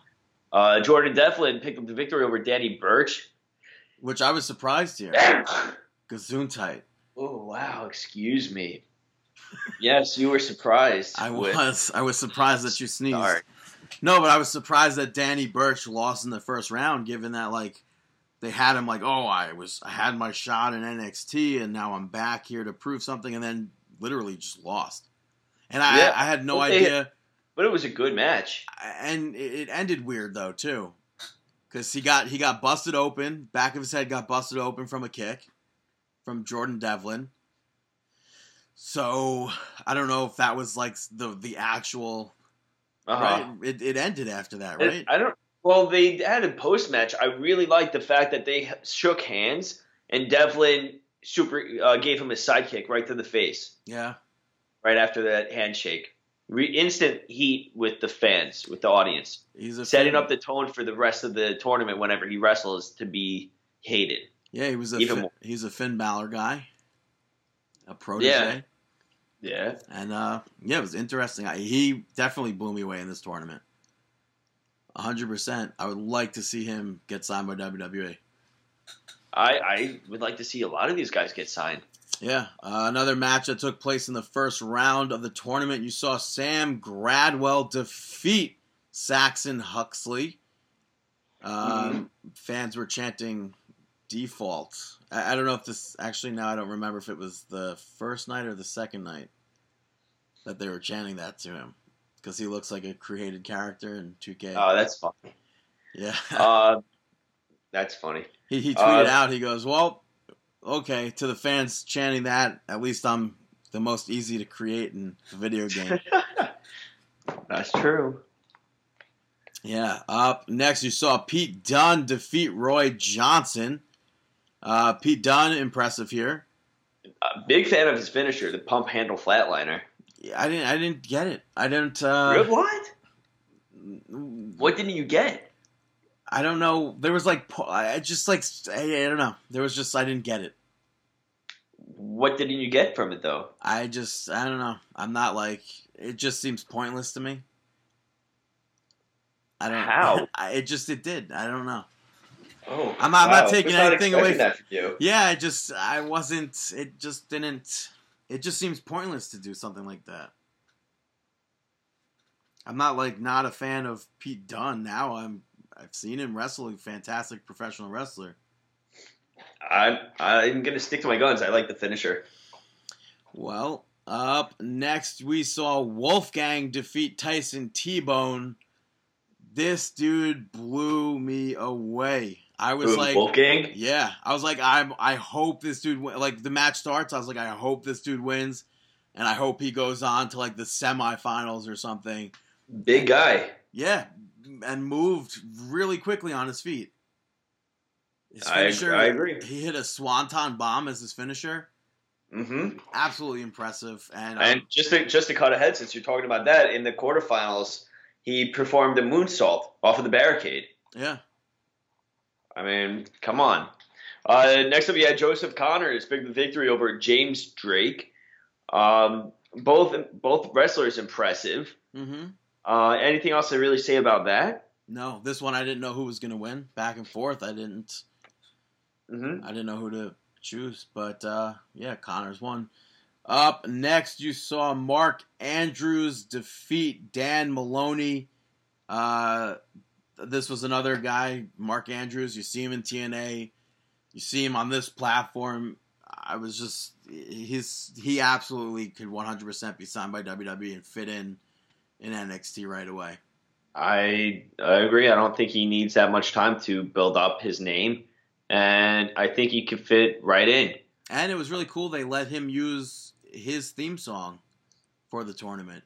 Uh, Jordan Devlin picked up the victory over Danny Burch. Which I was surprised here. Oh wow! Excuse me. Yes, you were surprised. I was. I was surprised that you sneezed. Sorry. No, but I was surprised that Danny Burch lost in the first round, given that like they had him like, oh, I was I had my shot in NXT, and now I'm back here to prove something, and then literally just lost. And I, Yeah. I had no Well, idea. But it was a good match. And it it ended weird though too, because he got he got busted open. Back of his head got busted open from a kick from Jordan Devlin. So I don't know if that was like the the actual Uh-huh. right. It, it ended after that, It- right? I don't. Well, they had a post match. I really liked the fact that they shook hands and Devlin super uh, gave him a sidekick right to the face yeah. right after that handshake. Re- instant heat with the fans, with the audience, He's a setting Finn- up the tone for the rest of the tournament whenever he wrestles to be hated. Yeah, he was a even Finn, more. he's a Finn Balor guy, a protege, Yeah. yeah. and uh, yeah, it was interesting. I, he definitely blew me away in this tournament. hundred percent. I would like to see him get signed by WWE. I, I would like to see a lot of these guys get signed. Yeah, uh, another match that took place in the first round of the tournament. You saw Sam Gradwell defeat Saxon Huxley. Um, Fans were chanting default. I, I don't know if this actually now I don't remember if it was the first night or the second night that they were chanting that to him because he looks like a created character in 2K. Oh, that's funny. yeah, Uh, that's funny. he, he tweeted uh, out. He goes, "Well, okay." To the fans chanting that, at least I'm the most easy to create in the video game. that's true. Yeah. Up next, you saw Pete Dunne defeat Roy Johnson. Uh, Pete Dunne, impressive here. Uh, big fan of his finisher, the pump handle flatliner. Yeah, I didn't. I didn't get it. I didn't. Uh, Real what? What didn't you get? I don't know. There was like, I just like, I, I don't know. There was just, I didn't get it. What didn't you get from it though? I just, I don't know. I'm not like, it just seems pointless to me. I don't. How? I, it just, it did. I don't know. Oh, I'm not- I'm not taking anything away expecting that from you. Yeah, I just, I wasn't. It just didn't. It just seems pointless to do something like that. I'm not like not a fan of Pete Dunne now. I'm. I've seen him wrestle, a fantastic professional wrestler. I'm I'm gonna stick to my guns. I like the finisher. Well, up next we saw Wolfgang defeat Tyson T-Bone. This dude blew me away. I was Who, like, Wolfgang. yeah, I was like, I'm. I hope this dude win. like the match starts. I was like, I hope this dude wins, and I hope he goes on to like the semifinals or something. Big guy. Yeah, and moved really quickly on his feet. His I- I agree. He hit a swanton bomb as his finisher. hmm Absolutely impressive, and, um, And just to just to cut ahead, since you're talking about that, in the quarterfinals, he performed a moonsault off of the barricade. yeah, I mean, come on. Uh, next up, you had Joseph Connors pick the victory over James Drake. Um, both both wrestlers impressive. hmm Uh, anything else to really say about that? No, this one I didn't know who was going to win. Back and forth, I didn't. hmm I didn't know who to choose, but uh, yeah, Connors won. Up next, you saw Mark Andrews defeat Dan Moloney. Uh, this was another guy, Mark Andrews. You see him in TNA. You see him on this platform. I was just his. He absolutely could 100% be signed by WWE and fit in in NXT right away. I, I agree. I don't think he needs that much time to build up his name, and I think he could fit right in. And it was really cool they let him use his theme song for the tournament.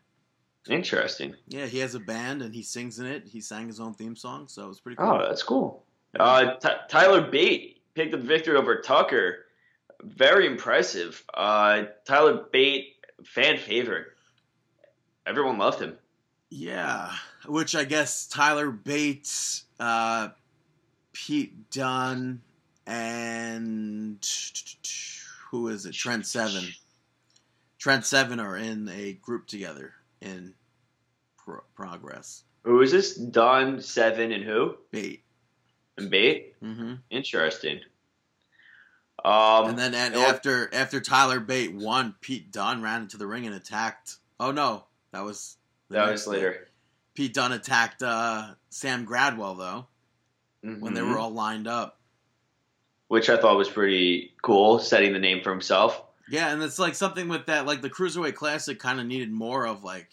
Interesting. Yeah, he has a band and he sings in it. He sang his own theme song, so it was pretty cool. Oh, that's cool. Uh, Ty Tyler Bate picked up the victory over Tucker. Very impressive. Uh, Tyler Bate, fan favorite. Everyone loved him. Yeah, which I guess Tyler Bates, uh, Pete Dunne, and who is it? Trent Seven. Trent Seven are in a group together in pro- Progress. Who is this? Don Seven and who? Bate. And Bate. hmm Interesting. Um, and then you after after Tyler Bate won, Pete Dunne ran into the ring and attacked. Oh no, that was that was day. later. Pete Dunne attacked uh, Sam Gradwell though when they Mhm. were all lined up. which I thought was pretty cool, setting the name for himself. Yeah, and it's like something with that, like the Cruiserweight Classic kind of needed more of like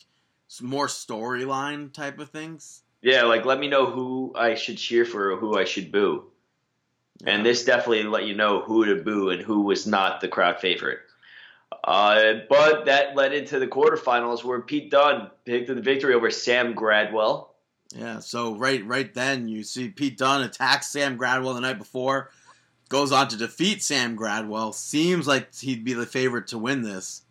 more storyline type of things. Yeah, like let me know who I should cheer for or who I should boo. And this definitely let you know who to boo and who was not the crowd favorite. Uh, but that led into the quarterfinals where Pete Dunne picked the victory over Sam Gradwell. Yeah, so right right then you see Pete Dunne attacks Sam Gradwell the night before, goes on to defeat Sam Gradwell. Seems like he'd be the favorite to win this.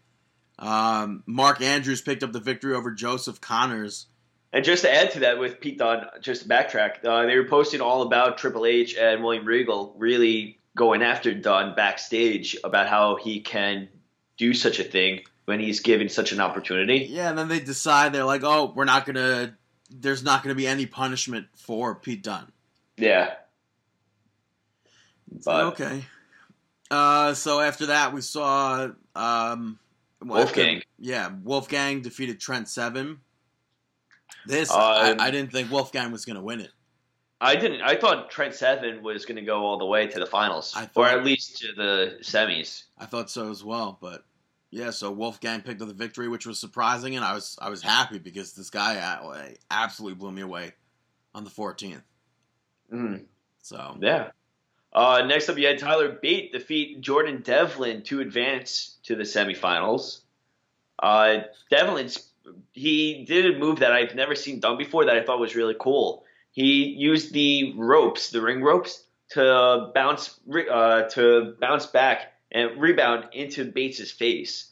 Um, Mark Andrews picked up the victory over Joseph Connors. And just to add to that, with Pete Dunne, just to backtrack, uh, they were posting all about Triple H and William Regal really going after Dunne backstage about how he can do such a thing when he's given such an opportunity. Yeah, and then they decide they're like, oh, we're not gonna. There's not gonna be any punishment for Pete Dunne. Yeah. But okay. Uh, so after that, we saw um, well, after- Wolfgang. yeah, Wolfgang defeated Trent Seven. This Um, I, I didn't think Wolfgang was gonna win it. I didn't. I thought Trent Seven was going to go all the way to the finals, I or at least to the semis. I thought so as well, but yeah. So Wolfgang picked up the victory, which was surprising, and I was I was happy because this guy uh, absolutely blew me away on the 14th. Mm, So yeah. Uh, next up, you had Tyler Bate defeat Jordan Devlin to advance to the semifinals. Uh, Devlin's he did a move that I've never seen done before that I thought was really cool. He used the ropes, the ring ropes, to bounce uh, to bounce back and rebound into Bates' face.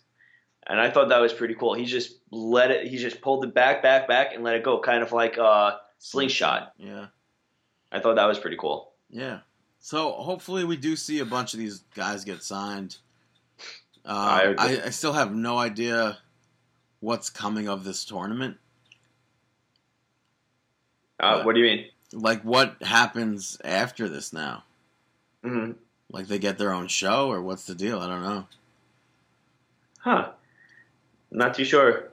And I thought that was pretty cool. He just let it. He just pulled it back, back, back, and let it go, kind of like a slingshot. Yeah. I thought that was pretty cool. Yeah. So hopefully we do see a bunch of these guys get signed. Uh, I. I, I still have no idea what's coming of this tournament. Uh, What? do you mean? Like what happens after this now? hmm Like they get their own show or what's the deal? I don't know. Huh. Not too sure.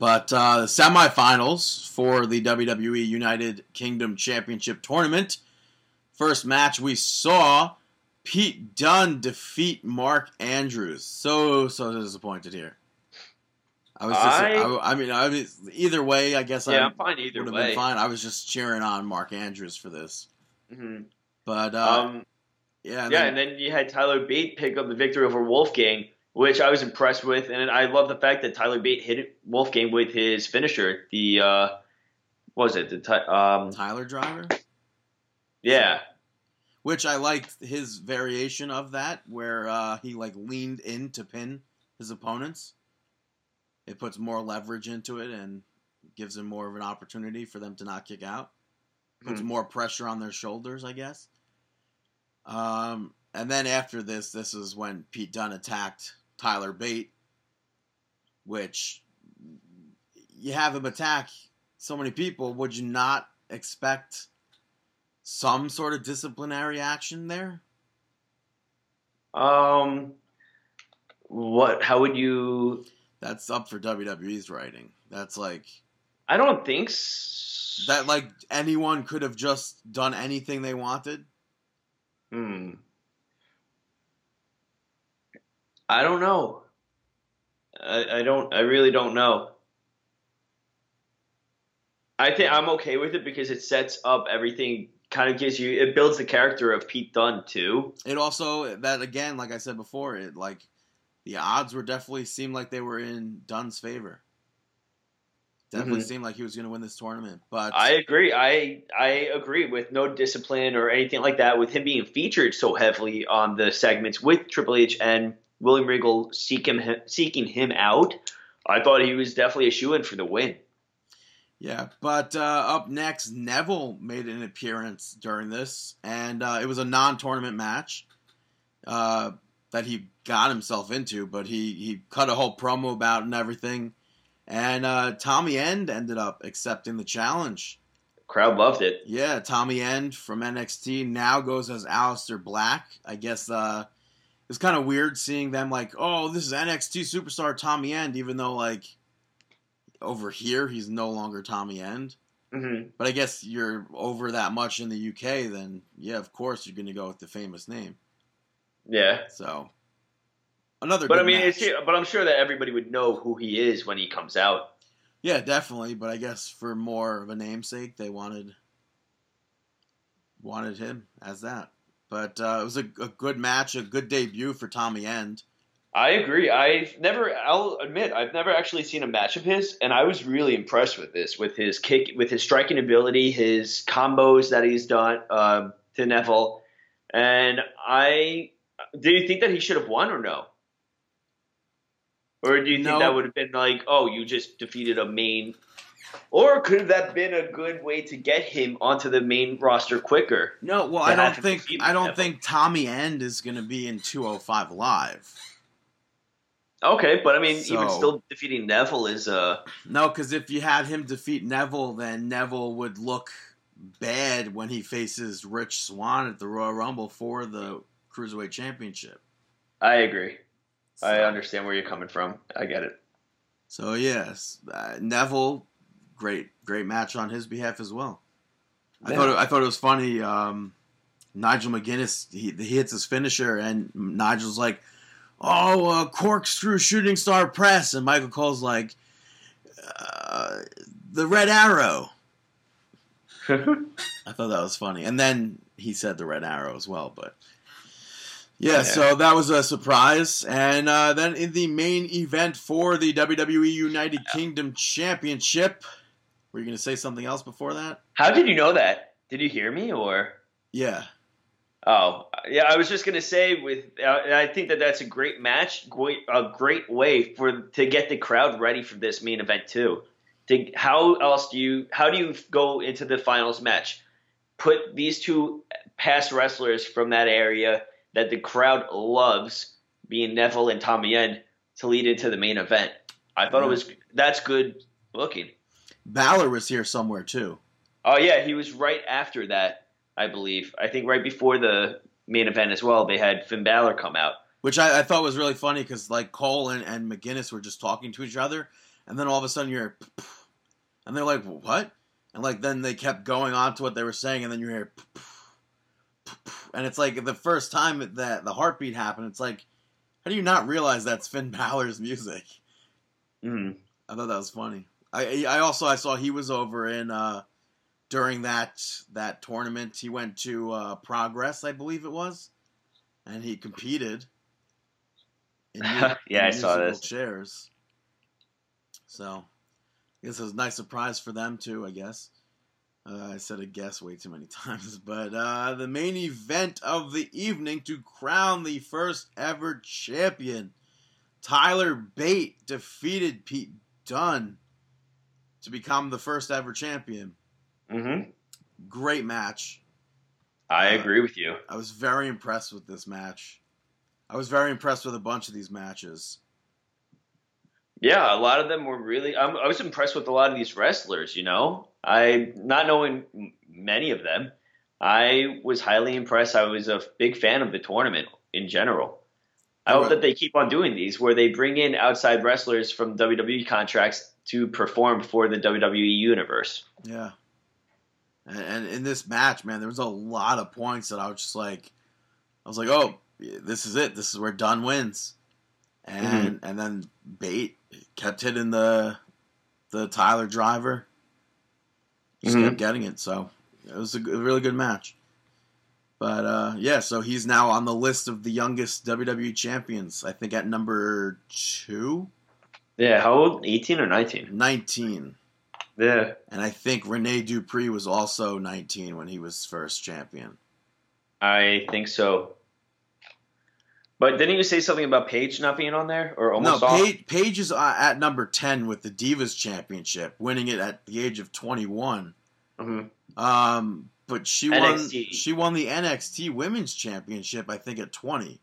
But uh, the semifinals for the WWE United Kingdom Championship Tournament. First match we saw Pete Dunne defeat Mark Andrews. So so disappointed here. I was just, I- I, I mean I was, either way I guess Yeah, I I'm fine either would have way. been fine. I was just cheering on Mark Andrews for this. hmm But uh, um, yeah, and yeah, then- and then you had Tyler Bate pick up the victory over Wolfgang, which I was impressed with, and I love the fact that Tyler Bate hit Wolfgang with his finisher. The uh, what was it? The ty- um, Tyler Driver. Yeah, which I liked his variation of that, where uh, he like leaned in to pin his opponents. It puts more leverage into it and gives him more of an opportunity for them to not kick out. Puts Hmm. more pressure on their shoulders, I guess. Um, and then after this, this is when Pete Dunne attacked Tyler Bate, which you have him attack so many people. Would you not expect some sort of disciplinary action there? Um, what? How would you? That's up for WWE's writing. That's like I don't think s- that. Like anyone could have just done anything they wanted. Hmm. I don't know. I, I don't. I really don't know. I think I'm okay with it because it sets up everything. Kind of gives you. It builds the character of Pete Dunne too. It also that again, like I said before, it like the odds were definitely seemed like they were in Dunne's favor. Definitely Mhm. seemed like he was going to win this tournament, but I agree. I I agree with no discipline or anything like that. With him being featured so heavily on the segments with Triple H and William Regal seek him, seeking him out, I thought he was definitely a shoe in for the win. Yeah, but uh, up next, Neville made an appearance during this, and uh, it was a non-tournament match uh, that he got himself into. But he he cut a whole promo about and everything, and uh, Tommy End ended up accepting the challenge. Crowd loved it. Yeah, Tommy End from NXT now goes as Aleister Black. I guess uh, it's kind of weird seeing them like, oh, this is NXT superstar Tommy End, even though like over here he's no longer Tommy End. hmm But I guess you're over that much in the UK, then yeah, of course you're going to go with the famous name. Yeah, So another. but good I mean, match. it's, but I'm sure that everybody would know who he is when he comes out. yeah, definitely. But I guess for more of a namesake, they wanted wanted him as that. But uh, it was a, a good match, a good debut for Tommy End. I agree. I've never. I'll admit, I've never actually seen a match of his, and I was really impressed with this, with his kick, with his striking ability, his combos that he's done um, to Neville, and I. Do you think that he should have won or no? Or do you think No. that would have been like, oh, you just defeated a main? Or could that been a good way to get him onto the main roster quicker? No, well, I don't think I don't Neville. think Tommy End is going to be in 205 live. Okay, but I mean, even still defeating Neville is uh No, because if you had him defeat Neville, then Neville would look bad when he faces Rich Swann at the Royal Rumble for the Cruiserweight Championship. I agree. I understand where you're coming from. I get it. So yes, uh, Neville, great, great match on his behalf as well. I thought it, I thought it was funny. Um, Nigel McGuinness he, he hits his finisher, and Nigel's like, "Oh, uh, corkscrew shooting star press," and Michael Cole's like, uh, "The Red Arrow." I thought that was funny, and then he said the Red Arrow as well, but. Yeah, Yeah. so that was a surprise. And uh, then in the main event for the WWE United Kingdom Championship, were you going to say something else before that? How did you know that? Did you hear me or? Yeah. Oh, yeah. I was just gonna say, with uh, I think that that's a great match, great, a great way for to get the crowd ready for this main event too. To, how else do you how do you go into the finals match? Put these two past wrestlers from that area that the crowd loves, being Neville and Tommy End, to lead into the main event. I thought it was that's good looking. Balor was here somewhere too. Oh yeah, he was right after that. I believe. I think right before the main event as well, they had Finn Balor come out. Which I, I thought was really funny because like Cole and, and McGuinness were just talking to each other, and then all of a sudden you're, and they're like, "What?" And like then they kept going on to what they were saying, and then you hear, and it's like the first time that the heartbeat happened, it's like, how do you not realize that's Finn Balor's music? Mm. I thought that was funny. I I also I saw he was over in uh during that that tournament. He went to uh, Progress, I believe it was, and he competed. In, yeah, in I saw this. Chairs. So, I guess it was a nice surprise for them too. I guess. Uh, I said a guess way too many times, but uh, the main event of the evening to crown the first ever champion, Tyler Bate defeated Pete Dunne to become the first ever champion. Hmm Great match. I Uh, agree with you. I was very impressed with this match. I was very impressed with a bunch of these matches. Yeah, a lot of them were really. I'm, I was impressed with a lot of these wrestlers. You know, I not knowing many of them, I was highly impressed. I was a big fan of the tournament in general. I hope Right. that they keep on doing these, where they bring in outside wrestlers from WWE contracts to perform for the WWE universe. Yeah. And, and in this match, man, there was a lot of points that I was just like, I was like, oh, this is it. This is where Dunne wins. And and then Bate kept hitting the the Tyler driver. Just Mhm. kept getting it. So it was a really good match. But uh, yeah, so he's now on the list of the youngest WWE champions. I think at number two, Yeah, how old? 18 or 19? 19. Yeah. And I think Rene Dupree was also 19 when he was first champion. I think so. But didn't you say something about Paige not being on there, or almost no, all? Paige, Paige is uh, at number 10 with the Divas Championship, winning it at the age of 21. Mhm. Um, but she won she won the NXT Women's Championship I think at 20.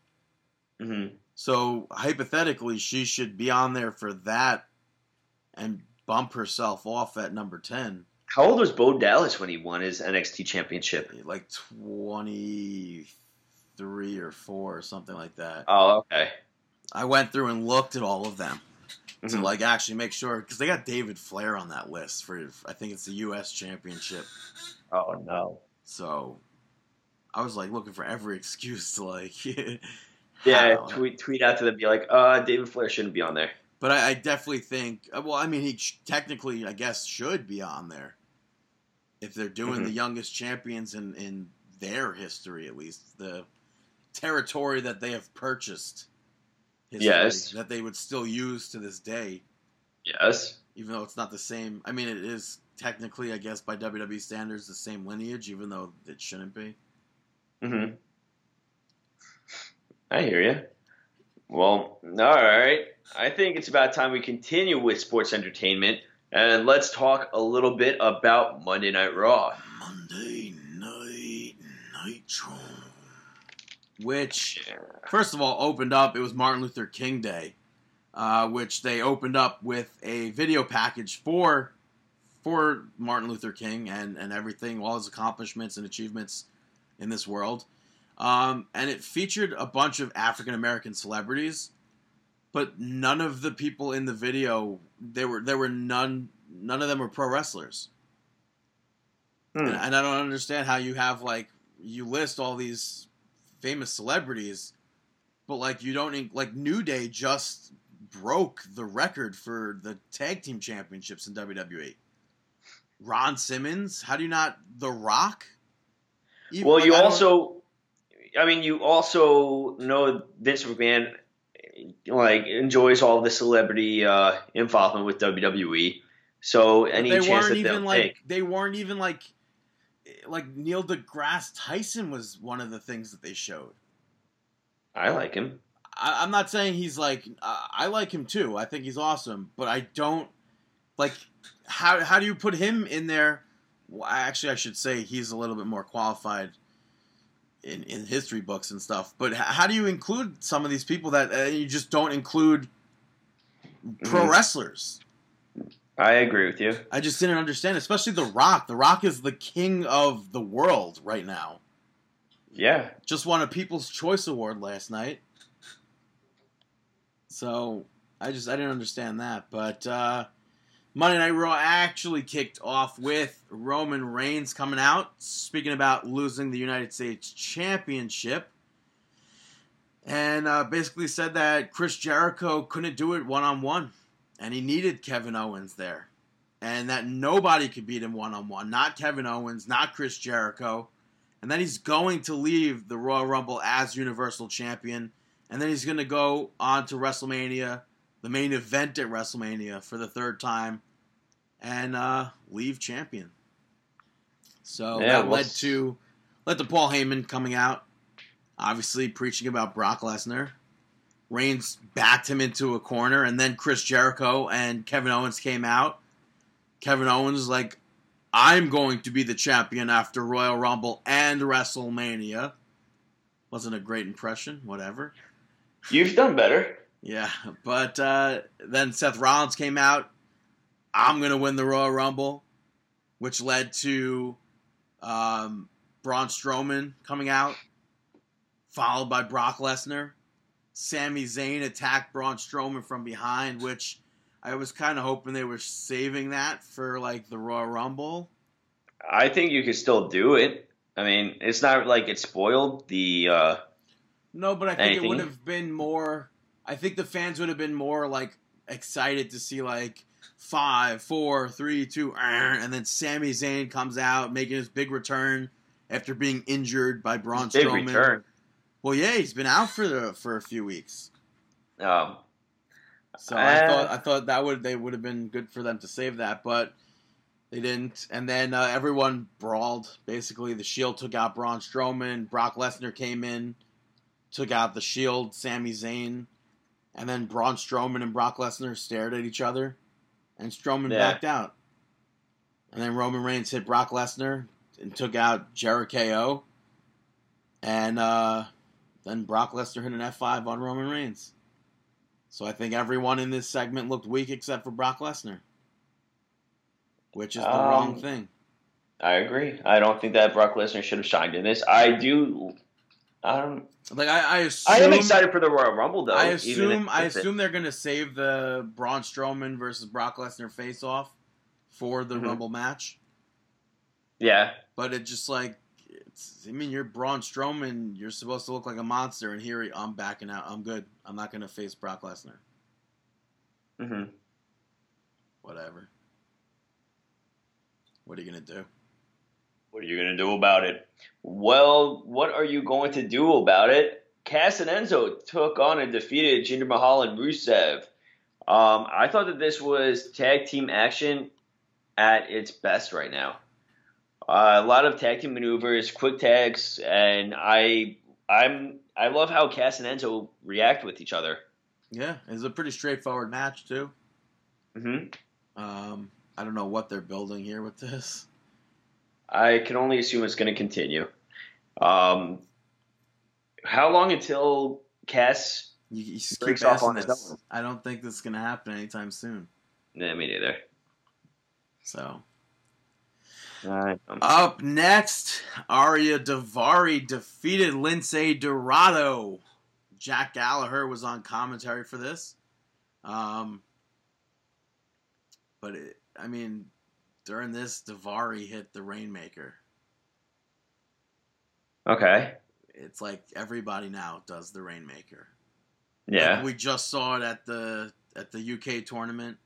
Mhm. So hypothetically she should be on there for that and bump herself off at number 10. How old was Bo Dallas when he won his NXT championship? Like 23 or 4 or something like that. Oh, okay. I went through and looked at all of them. to Mhm. like actually make sure because they got David Flair on that list for I think it's the U.S. Championship. Oh no. So I was like looking for every excuse to like. Yeah, tweet tweet out to them, be like, uh, David Flair shouldn't be on there. But I, I definitely think. uh, Well, I mean, he sh- technically, I guess, should be on there if they're doing Mhm. the youngest champions in in their history, at least the territory that they have purchased. history Yes. that they would still use to this day. Yes. even though it's not the same. I mean, it is technically, I guess, by WWE standards, the same lineage, even though it shouldn't be. hmm I hear you. Well, all right. I think it's about time we continue with sports entertainment, and let's talk a little bit about Monday Night Raw. Monday Night Nitro, which first of all opened up. It was Martin Luther King Day, uh, which they opened up with a video package for for Martin Luther King and and everything, all his accomplishments and achievements in this world. Um, and it featured a bunch of African American celebrities, but none of the people in the video there were there were none none of them were pro wrestlers. Hmm. And, and I don't understand how you have like you list all these famous celebrities, but like you don't like New Day just broke the record for the tag team championships in WWE. Ron Simmons, how do you not The Rock? Even- Well, like, you also, I mean, you also know Vince McMahon like enjoys all the celebrity uh, involvement with WWE. So any they chance weren't that even like take, they weren't even like like Neil deGrasse Tyson was one of the things that they showed. I like him. I, I'm not saying he's like uh, I like him too. I think he's awesome, but I don't like how how do you put him in there? Well, actually, I should say he's a little bit more qualified in in history books and stuff. But how do you include some of these people that uh, you just don't include pro Mhm. wrestlers? I agree with you. I just didn't understand, especially The Rock. The Rock is the king of the world right now. Yeah. Just won a People's Choice Award last night. So I just I didn't understand that. But uh, Monday Night Raw actually kicked off with Roman Reigns coming out, speaking about losing the United States Championship. And uh, basically said that Chris Jericho couldn't do it one on one, and he needed Kevin Owens there, and that nobody could beat him one on one. Not Kevin Owens, not Chris Jericho. And then he's going to leave the Royal Rumble as Universal Champion, and then he's going to go on to WrestleMania, the main event at WrestleMania for the third time, and uh, leave champion. So Yeah, that well, led to led to Paul Heyman coming out, obviously preaching about Brock Lesnar. Reigns backed him into a corner, and then Chris Jericho and Kevin Owens came out. Kevin Owens like, I'm going to be the champion after Royal Rumble and WrestleMania. Wasn't a great impression, whatever. You've done better. Yeah, but uh, then Seth Rollins came out. I'm going to win the Royal Rumble, which led to um, Braun Strowman coming out, followed by Brock Lesnar. Sami Zayn attacked Braun Strowman from behind, which I was kind of hoping they were saving that for like the Royal Rumble. I think you could still do it. I mean, it's not like it spoiled. The uh, No, but I think it would have been more. I think the fans would have been more like excited to see like five, four, three, two, and then Sami Zayn comes out making his big return after being injured by Braun big Strowman. return. Well, yeah, he's been out for the, for a few weeks, Um, so I Uh, thought I thought that would they would have been good for them to save that, but they didn't. And then uh, everyone brawled. Basically, the Shield took out Braun Strowman. Brock Lesnar came in, took out the Shield, Sami Zayn, and then Braun Strowman and Brock Lesnar stared at each other, and Strowman Yeah. backed out. And then Roman Reigns hit Brock Lesnar and took out Jericho, and uh, then Brock Lesnar hit an F5 on Roman Reigns. So I think everyone in this segment looked weak except for Brock Lesnar, which is the Um, wrong thing. I agree. I don't think that Brock Lesnar should have shined in this. I do. I don't. Like I, I assume, I am excited for the Royal Rumble though. I assume, if I it's it. assume they're going to save the Braun Strowman versus Brock Lesnar face off for the Mhm. Rumble match. Yeah, But it just like, it's, I mean, you're Braun Strowman. You're supposed to look like a monster, and here I'm backing out. I'm good. I'm not going to face Brock Lesnar. Mm-hmm. Whatever. What are you going to do? What are you gonna do about it? Well, what are you going to do about it? Cass and Enzo took on and defeated Jinder Mahal and Rusev. Um, I thought that this was tag team action at its best right now. Uh, a lot of tag team maneuvers, quick tags, and I, I'm, I love how Cass and Enzo react with each other. Yeah, it's a pretty straightforward match too. hmm Um, I don't know what they're building here with this. I can only assume it's going to continue. Um, how long until Cass? You, you just Breaks off on his this. own. I don't think this is gonna happen anytime soon. Nah, me neither. So I, up next, Ariya Daivari defeated Lince Dorado. Jack Gallagher was on commentary for this. Um, but it, I mean, during this, Daivari hit the Rainmaker. okay. It's like everybody now does the Rainmaker. Yeah. Like, we just saw it at the at the UK tournament.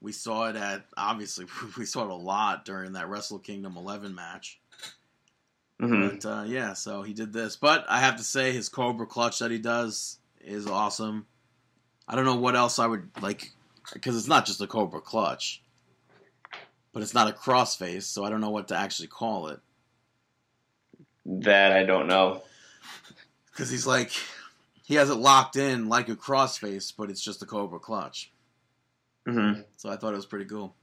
We saw it at obviously we saw it a lot during that Wrestle Kingdom 11 match. hmm But uh, yeah, so he did this. But I have to say his Cobra clutch that he does is awesome. I don't know what else I would like because it's not just a Cobra clutch. But it's not a crossface, so I don't know what to actually call it. That I don't know. Because he's like, he has it locked in like a crossface, but it's just a Cobra clutch. hmm So I thought it was pretty cool.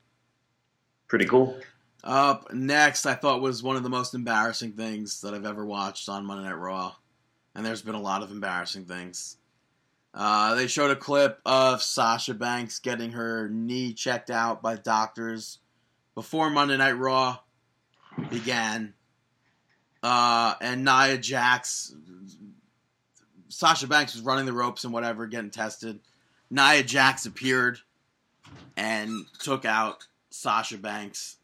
Pretty cool. Up next, I thought was one of the most embarrassing things that I've ever watched on Monday Night Raw, and there's been a lot of embarrassing things. Uh, they showed a clip of Sasha Banks getting her knee checked out by doctors before Monday Night Raw began, uh, and Nia Jax, Sasha Banks was running the ropes and whatever, getting tested. Nia Jax appeared and took out Sasha Banks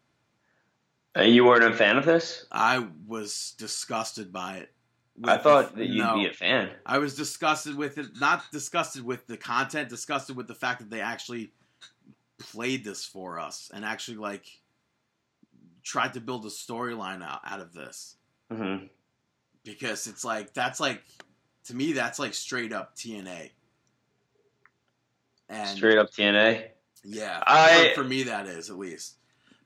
Uh, you weren't a fan of this? I was disgusted by it. I thought the- that you'd no. be a fan. I was disgusted with it. Not disgusted with the content. Disgusted with the fact that they actually played this for us and actually like tried to build a storyline out out of this hmm because it's like that's like to me that's like straight up TNA. And Straight up TNA. Yeah, I- for, me that is at least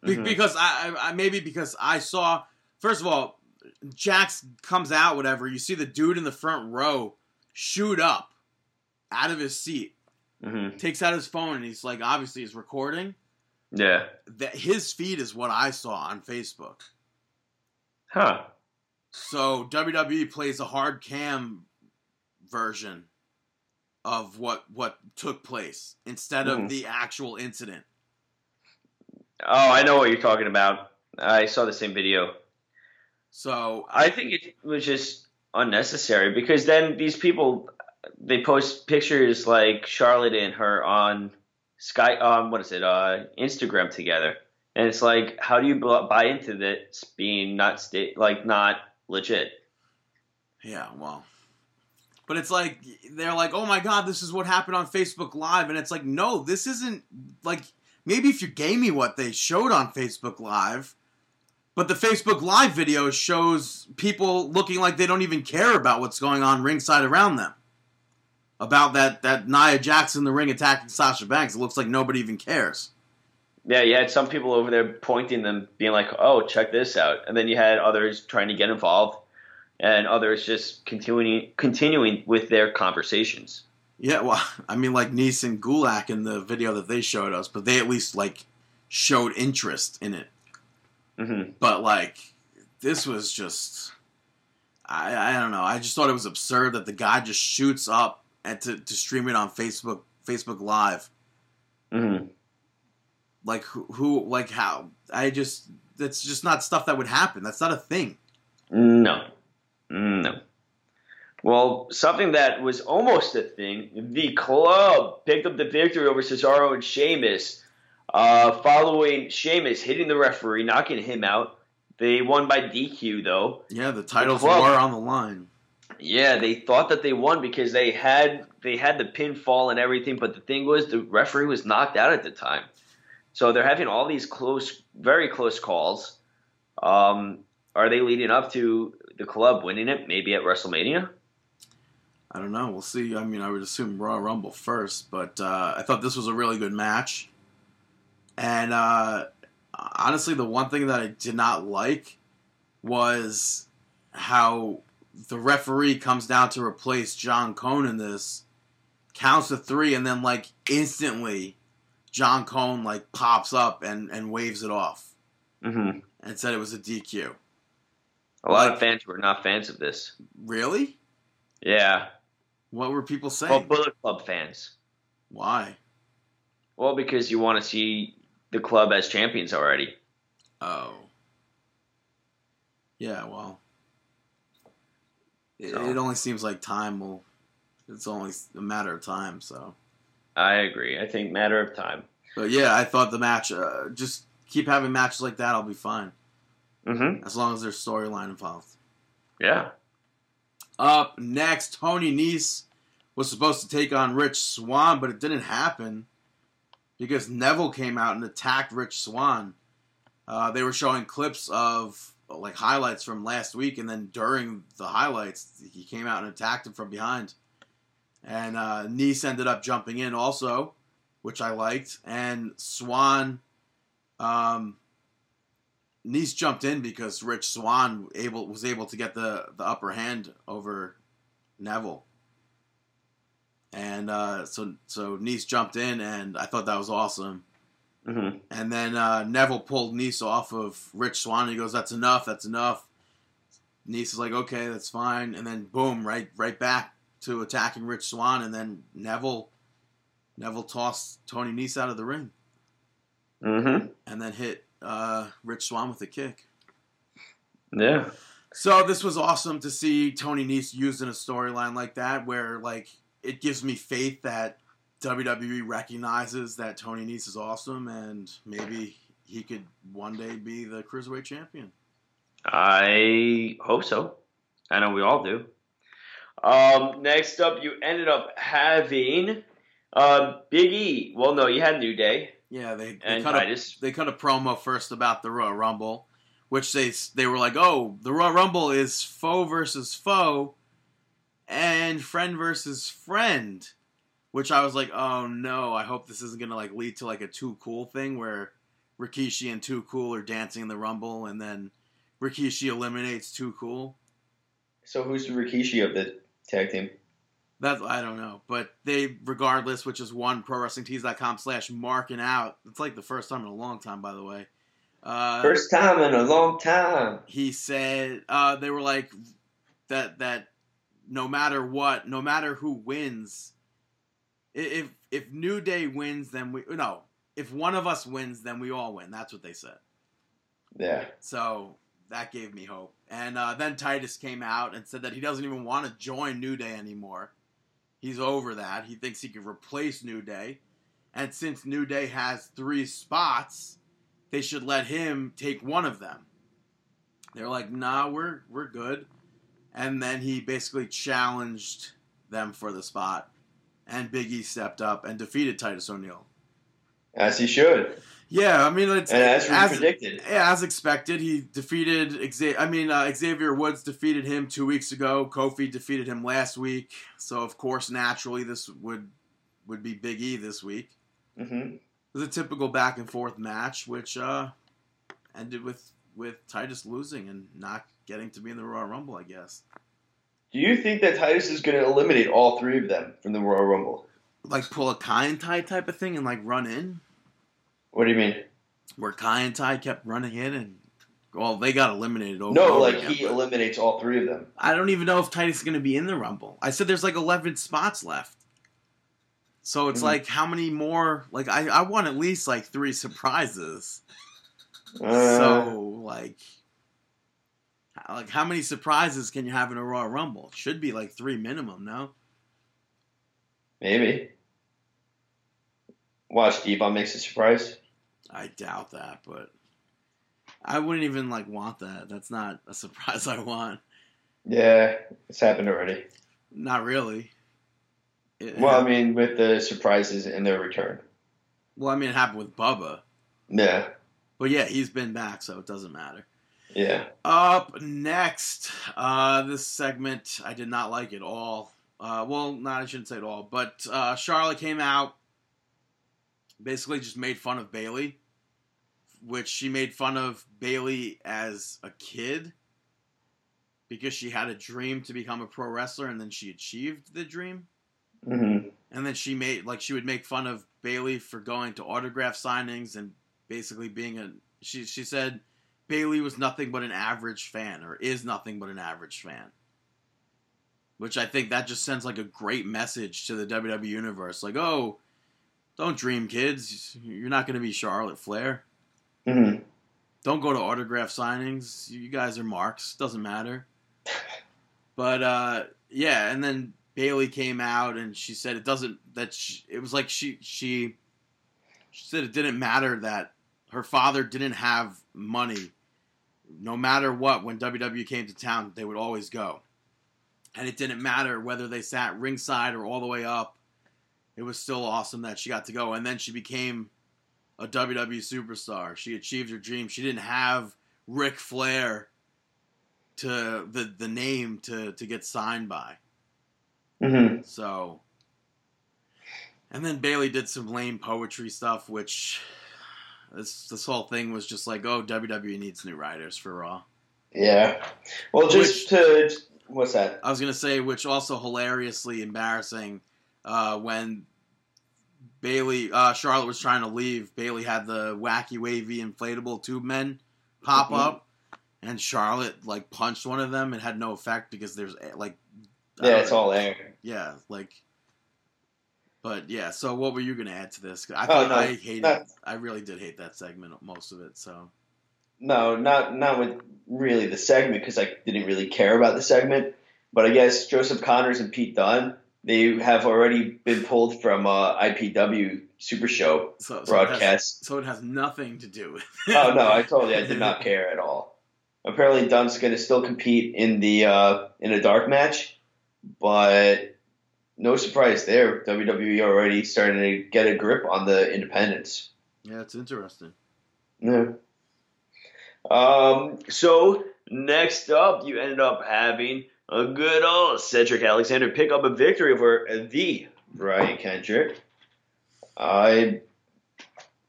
Be- Mhm. because I, I I- maybe because I saw first of all, Jax comes out whatever you see the dude in the front row shoot up out of his seat, hmm takes out his phone and he's like obviously he's recording. Yeah. That his feed is what I saw on Facebook. Huh. So WWE plays a hard cam version of what what took place instead of Mhm. the actual incident. Oh, I know what you're talking about. I saw the same video. So I think it was just unnecessary because then these people they post pictures like Charlotte and her on Sky um what is it uh Instagram together and it's like how do you buy into this being not sta- like not legit Yeah, well. But it's like they're like, "Oh my god, this is what happened on Facebook Live." And it's like, "No, this isn't like maybe if you gave me what they showed on Facebook Live, but the Facebook Live video shows people looking like they don't even care about what's going on ringside around them. About that that Nia Jackson in the ring attacking Sasha Banks, it looks like nobody even cares. yeah you had some people over there pointing them being like oh check this out and then you had others trying to get involved and others just continuing continuing with their conversations Yeah, well, I mean, like Nese and Gulak in the video that they showed us, but they at least like showed interest in it. hmm But like, this was just, I I don't know. I just thought it was absurd that the guy just shoots up and to, to stream it on Facebook Facebook Live. hmm Like who, who like how? I just that's just not stuff that would happen. That's not a thing. No. No. Well, something that was almost a thing, the club picked up the victory over Cesaro and Sheamus, uh, following Sheamus hitting the referee, knocking him out. They won by DQ, though. Yeah, the titles club- were on the line. Yeah, they thought that they won because they had they had the pinfall and everything, but the thing was the referee was knocked out at the time. So they're having all these close, very close calls. Um, are they leading up to the club winning it? Maybe at WrestleMania. I don't know. We'll see. I mean, I would assume Royal Rumble first, but uh, I thought this was a really good match. And uh, honestly, the one thing that I did not like was how the referee comes down to replace John Cone in this, counts to three, and then like instantly, John Cone like pops up and and waves it off hmm and said it was a DQ. A lot Like- of fans were not fans of this. Really? Yeah, What were people saying? well, Bullet Club fans. Why? Well, because you want to see the club as champions already. Oh. Yeah, well. It, So. it only seems like time will. It's only a matter of time, so. I agree. I think matter of time. But yeah, I thought the match. Uh, just keep having matches like that. I'll be fine Mm-hmm. as long as there's storyline involved. Yeah. Up next, Tony Nese was supposed to take on Rich Swann, but it didn't happen because Neville came out and attacked Rich Swann. Uh, they were showing clips of like highlights from last week, and then during the highlights, he came out and attacked him from behind. And uh, Nese ended up jumping in also, which I liked. And Swann um, Nese jumped in because Rich Swann able was able to get the the upper hand over Neville, and uh, so so Nese jumped in, and I thought that was awesome. Mm-hmm. And then uh, Neville pulled Nese off of Rich Swann. And he goes, "That's enough. That's enough." Nese is like, "Okay, that's fine." And then boom, right right back to attacking Rich Swann, and then Neville Neville tossed Tony Nese out of the ring, Mm-hmm. and then hit uh, Rich Swann with a kick. Yeah. So this was awesome to see Tony Nese used in a storyline like that, where like it gives me faith that WWE recognizes that Tony Nese is awesome, and maybe he could one day be the cruiserweight champion. I hope so. I know we all do. Um, next up, you ended up having uh, Big E. Well, no, you had New Day Yeah, they, they cut a, they cut a promo first about the Royal Rumble, which they they were like, oh, the Royal Rumble is foe versus foe, and friend versus friend, which I was like, oh no, I hope this isn't gonna like lead to like a too cool thing where Rikishi and Too Cool are dancing in the Rumble, and then Rikishi eliminates Too Cool. So who's the Rikishi of the tag team? That's I don't know, but they regardless, which is one ProWrestlingTees.com slash marking out. It's like the first time in a long time, by the way. Uh, First time in a long time. he said uh, they were like that that no matter what, no matter who wins, if if New Day wins, then we no. If one of us wins, then we all win. That's what they said. Yeah. So that gave me hope. And uh, then Titus came out and said that he doesn't even want to join New Day anymore. He's over that. He thinks he could replace New Day. And since New Day has three spots, they should let him take one of them. They're like, nah, we're we're good. And then he basically challenged them for the spot. And Big E stepped up and defeated Titus O'Neil. As he should. Yeah, I mean it's And as as- predicted. yeah, as expected, he defeated. I mean, uh, Xavier Woods defeated him two weeks ago. Kofi defeated him last week. So of course, naturally, this would would be Big E this week. hmm It was a typical back and forth match, which uh, ended with with Titus losing and not getting to be in the Royal Rumble. I guess. Do you think that Titus is going to eliminate all three of them from the Royal Rumble? Like pull a Kai En Tai type of thing and like run in, What do you mean? where Kai En Tai kept running in and well, they got eliminated over. No, over like again, he eliminates all three of them. I don't even know if Titus is going to be in the Rumble. I said there's like 11 spots left. So it's Mhm. like, how many more? Like, I, I want at least like three surprises. Uh, so, like, like, how many surprises can you have in a Royal Rumble? It should be like three minimum, no? maybe. Watch D-Von makes a surprise. I doubt that, but I wouldn't even like want that. That's not a surprise I want. Yeah, it's happened already. Not really. It- Well, I mean, with the surprises and their return. well, I mean, it happened with Bubba, Yeah, but yeah, he's been back, so it doesn't matter. Yeah. Up next, uh, this segment I did not like at all. Uh, well, not I shouldn't say at all, but uh, Charlotte came out, basically just made fun of Bayley, which she made fun of Bayley as a kid because she had a dream to become a pro wrestler and then she achieved the dream. hmm And then she made like she would make fun of Bayley for going to autograph signings and basically being a she she said Bayley was nothing but an average fan or is nothing but an average fan. Which I think that just sends like a great message to the WWE universe. Like, oh, don't dream, kids. You're not going to be Charlotte Flair. hmm Don't go to autograph signings. You guys are marks. Doesn't matter. But uh, yeah, and then Bayley came out and she said it doesn't. That she, it was like she she she said it didn't matter that her father didn't have money. No matter what, when WWE came to town, they would always go, and it didn't matter whether they sat ringside or all the way up. It was still awesome that she got to go, and then she became a WWE superstar. She achieved her dream. She didn't have Ric Flair to the the name to to get signed by. hmm So, and then Bayley did some lame poetry stuff, which this this whole thing was just like, oh, WWE needs new writers for Raw. Yeah. Well, just to what's that? I was gonna say, which also hilariously embarrassing uh, when Bayley uh, Charlotte was trying to leave. Bayley had the wacky wavy inflatable tube men pop Mhm. up, and Charlotte like punched one of them and had no effect because there's eh, like Yeah, it's know. all air. yeah like. But yeah, so what were you gonna add to this? I Oh, thought no, I hated. not- I really did hate that segment, most of it. So No, not not with really the segment because I didn't really care about the segment. But I guess Joseph Conners and Pete Dunne they have already been pulled from uh, IPW Super Show so, so it has, broadcast. so it has nothing to do with. oh no, I totally I did not care at all. Apparently, Dunne's going to still compete in the uh, in a dark match, but no surprise there. WWE already starting to get a grip on the independents. Yeah, it's interesting. Yeah. Um, so next up, you ended up having a good old Cedric Alexander pick up a victory over the Brian Kendrick. I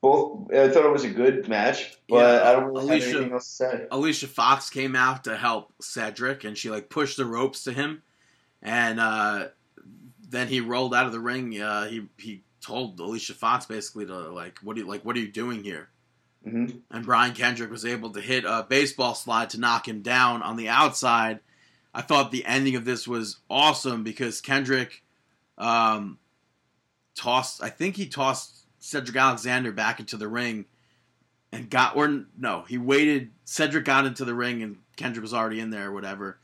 both I thought it was a good match, but Yeah, I don't really Alicia- have anything else to say. Alicia Fox came out to help Cedric, and she like pushed the ropes to him, and uh, then he rolled out of the ring. Uh, he he told Alicia Fox basically to like, what do you like? What are you doing here? hmm And Brian Kendrick was able to hit a baseball slide to knock him down on the outside. I thought the ending of this was awesome because Kendrick um, tossed. I think he tossed Cedric Alexander back into the ring and got or no, he waited. Cedric got into the ring and Kendrick was already in there or whatever,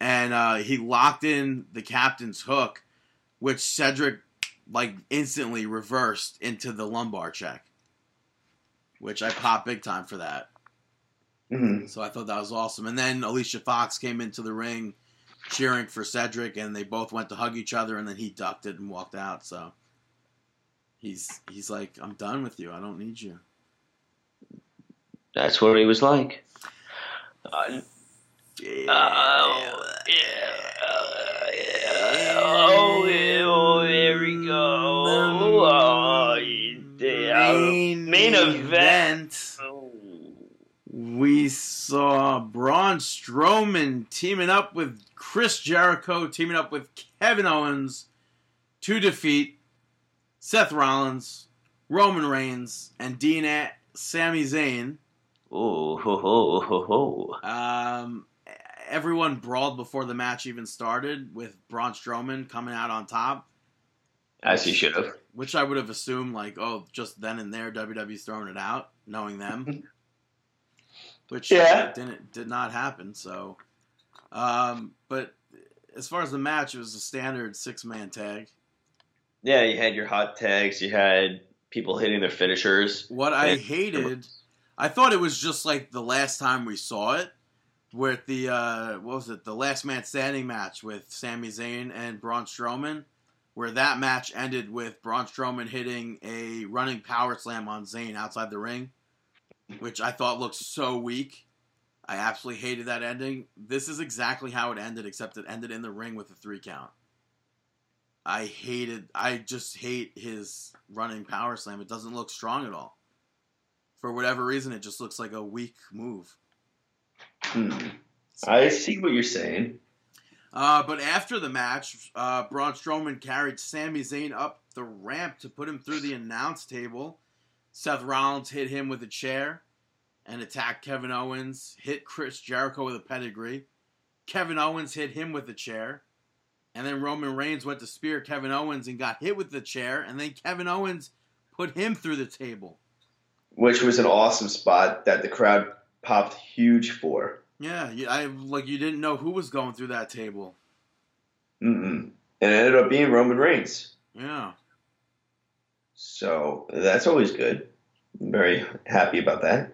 and uh, he locked in the captain's hook, which Cedric like instantly reversed into the lumbar check, which I popped big time for that. hmm So I thought that was awesome. And then Alicia Fox came into the ring cheering for Cedric, and they both went to hug each other, and then he ducked it and walked out. So he's he's like, I'm done with you. I don't need you. That's what he was like. Uh, Yeah. Oh, yeah. Oh, yeah. Oh, there we go. Oh. Main, Main event. We saw Braun Strowman teaming up with Chris Jericho, teaming up with Kevin Owens to defeat Seth Rollins, Roman Reigns, and Dean Sami Zayn. Oh, ho, ho, ho, ho. Um, everyone brawled before the match even started, with Braun Strowman coming out on top, As he should have. which I would have assumed, like, oh, just then and there, WWE's throwing it out, knowing them. Which Yeah. didn't did not happen. So, um, but as far as the match, it was a standard six man tag. Yeah, you had your hot tags. You had people hitting their finishers. What I hated, I thought it was just like the last time we saw it, with the uh, what was it, the last man standing match with Sami Zayn and Braun Strowman, where that match ended with Braun Strowman hitting a running power slam on Zayn outside the ring, which I thought looked so weak. I absolutely hated that ending. This is exactly how it ended, except it ended in the ring with a three count. I hated. I just hate his running power slam. It doesn't look strong at all. For whatever reason, it just looks like a weak move. Hmm. I see what you're saying. Uh, but after the match, uh, Braun Strowman carried Sami Zayn up the ramp to put him through the announce table. Seth Rollins hit him with a chair and attacked Kevin Owens, hit Chris Jericho with a pedigree. Kevin Owens hit him with a chair. And then Roman Reigns went to spear Kevin Owens and got hit with the chair. And then Kevin Owens put him through the table. Which was an awesome spot that the crowd popped huge for. Yeah, I like you didn't know who was going through that table. Mm-mm. And it ended up being Roman Reigns. Yeah. So that's always good. I'm very happy about that.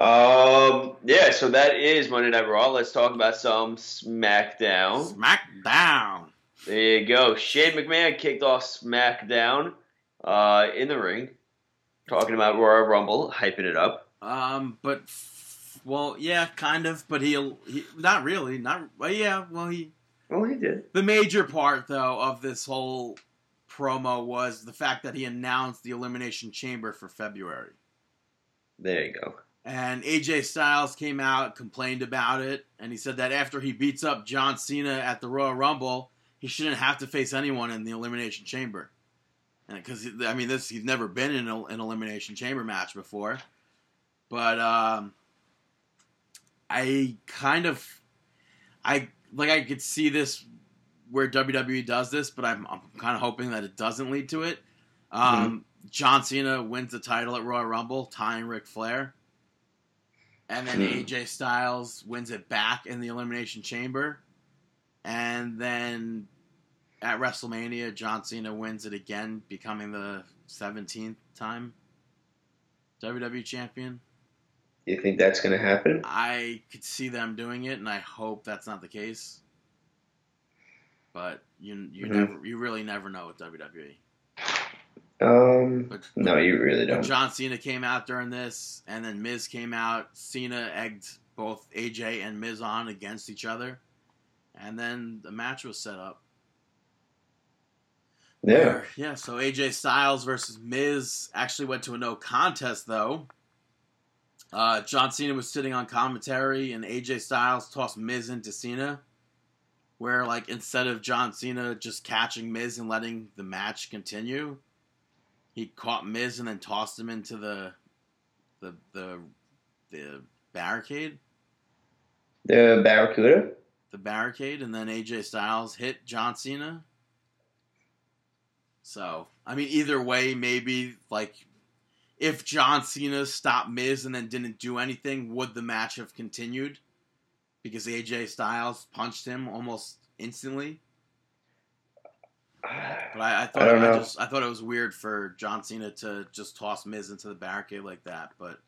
Um, yeah, so that is Monday Night Raw. Let's talk about some SmackDown. SmackDown. There you go. Shane McMahon kicked off SmackDown uh, in the ring, talking about Royal Rumble, hyping it up. Um, but f- well, yeah, kind of, but he'll he not really, not well, yeah, well, he Well, he did. the major part though of this whole promo was the fact that he announced the Elimination Chamber for February. There you go. And AJ Styles came out, complained about it, and he said that after he beats up John Cena at the Royal Rumble, he shouldn't have to face anyone in the Elimination Chamber. Because I mean, this he's never been in an Elimination Chamber match before, but um, I kind of, I like I could see this where WWE does this, but I'm, I'm kind of hoping that it doesn't lead to it. Um, John Cena wins the title at Royal Rumble, tying Ric Flair. And then Hmm. AJ Styles wins it back in the Elimination Chamber. And then at WrestleMania, John Cena wins it again, becoming the 17th time WWE champion. You think that's going to happen? I could see them doing it, and I hope that's not the case. But you you Mhm. never you really never know with WWE. Um, But no, you really don't. John Cena came out during this, and then Miz came out. Cena egged both AJ and Miz on against each other, and then the match was set up. Yeah. Where- yeah. So AJ Styles versus Miz actually went to a no contest though. Uh, John Cena was sitting on commentary, and AJ Styles tossed Miz into Cena. Where like instead of John Cena just catching Miz and letting the match continue, he caught Miz and then tossed him into the the the the barricade, The Barracuda? the barricade, and then AJ Styles hit John Cena. So I mean, either way, maybe like if John Cena stopped Miz and then didn't do anything, would the match have continued? Because AJ Styles punched him almost instantly. But I, I thought I I, just I thought it was weird for John Cena to just toss Miz into the barricade like that. But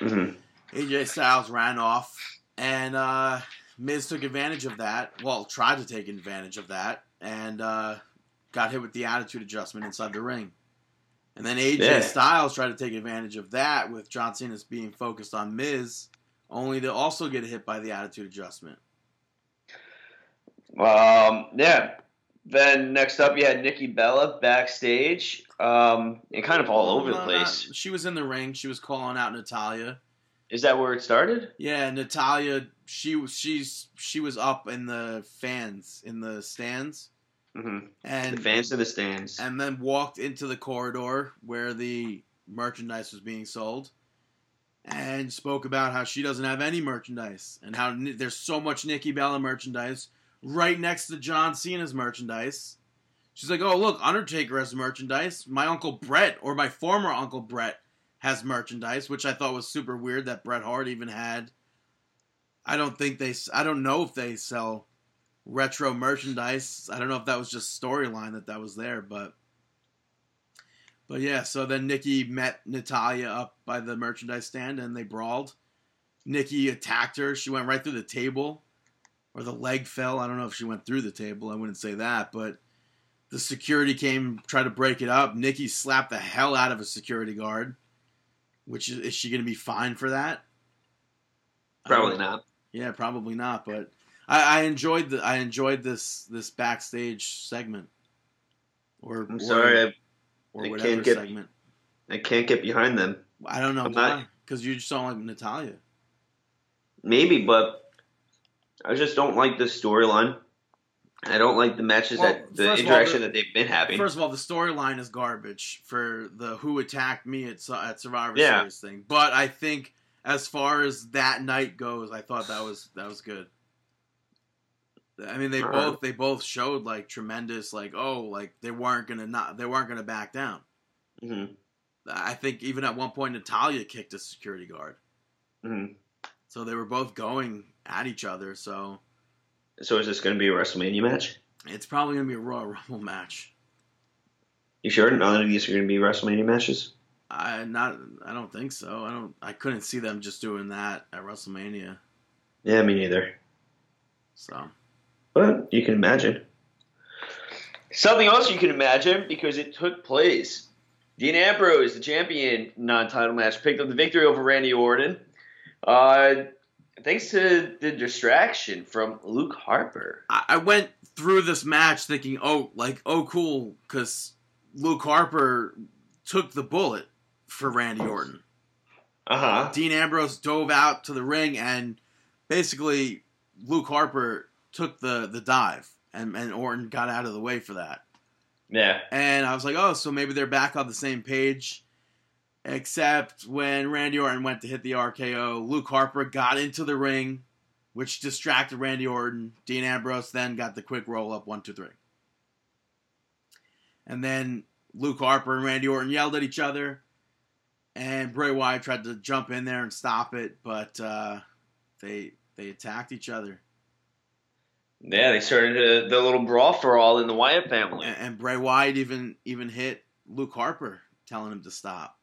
Mhm. AJ Styles ran off, and uh, Miz took advantage of that. Well, tried to take advantage of that, and uh, got hit with the attitude adjustment inside the ring. And then AJ Yeah. Styles tried to take advantage of that with John Cena's being focused on Miz, only to also get hit by the attitude adjustment. Um, yeah. Then next up, you had Nikki Bella backstage, um, and kind of all over the place. not- she was in the ring. She was calling out Natalya. Is that where it started? Yeah, Natalya. She was she's she was up in the fans in the stands, hmm and The fans in the stands. and then walked into the corridor where the merchandise was being sold and spoke about how she doesn't have any merchandise and how there's so much Nikki Bella merchandise right next to John Cena's merchandise. She's like, "Oh, look, Undertaker has merchandise. My uncle Bret or my former uncle Bret has merchandise," which I thought was super weird that Bret Hart even had. I don't think they I don't know if they sell retro merchandise. I don't know if that was just storyline that that was there, but but yeah. So then Nikki met Natalya up by the merchandise stand, and they brawled. Nikki attacked her. She went right through the table, or the leg fell. I don't know if she went through the table. I wouldn't say that, but the security came tried to break it up. Nikki slapped the hell out of a security guard. Which is, is she going to be fined for that? Probably not. yeah, probably not. But I, I enjoyed the I enjoyed this this backstage segment. Or I'm or, sorry, I, or I whatever can't get- segment. I can't get behind them. I don't know I'm why. Because you just don't like Natalya. Maybe, but I just don't like the storyline. I don't like the matches Well, that the all, interaction the- that they've been having. First of all, the storyline is garbage for the Who Attacked Me at, at Survivor Yeah. Series thing. But I think as far as that night goes, I thought that was that was good. I mean, they All both they both showed like tremendous like oh like they weren't gonna not they weren't gonna back down. hmm I think even at one point Natalya kicked a security guard. hmm So they were both going at each other. So So is this going to be a WrestleMania match? it's probably gonna be a Royal Rumble match. You sure none of these are going to be WrestleMania matches? I not I don't think so. I don't I couldn't see them just doing that at WrestleMania. Yeah, me neither. So But you can imagine. Something else you can imagine because it took place. Dean Ambrose, the champion non-title match, picked up the victory over Randy Orton. Uh, thanks to the distraction from Luke Harper. I, I went through this match thinking, oh, like, oh, cool, because Luke Harper took the bullet for Randy Orton. Uh huh. Dean Ambrose dove out to the ring, and basically Luke Harper took the the dive, and and Orton got out of the way for that. Yeah. And I was like, oh, so maybe they're back on the same page. Except when Randy Orton went to hit the RKO, Luke Harper got into the ring, which distracted Randy Orton. Dean Ambrose then got the quick roll up one, two, three. And then Luke Harper and Randy Orton yelled at each other. And Bray Wyatt tried to jump in there and stop it, but uh, they they attacked each other. Yeah, they started a, the little brawl for all in the Wyatt family. And, and Bray Wyatt even even hit Luke Harper, telling him to stop.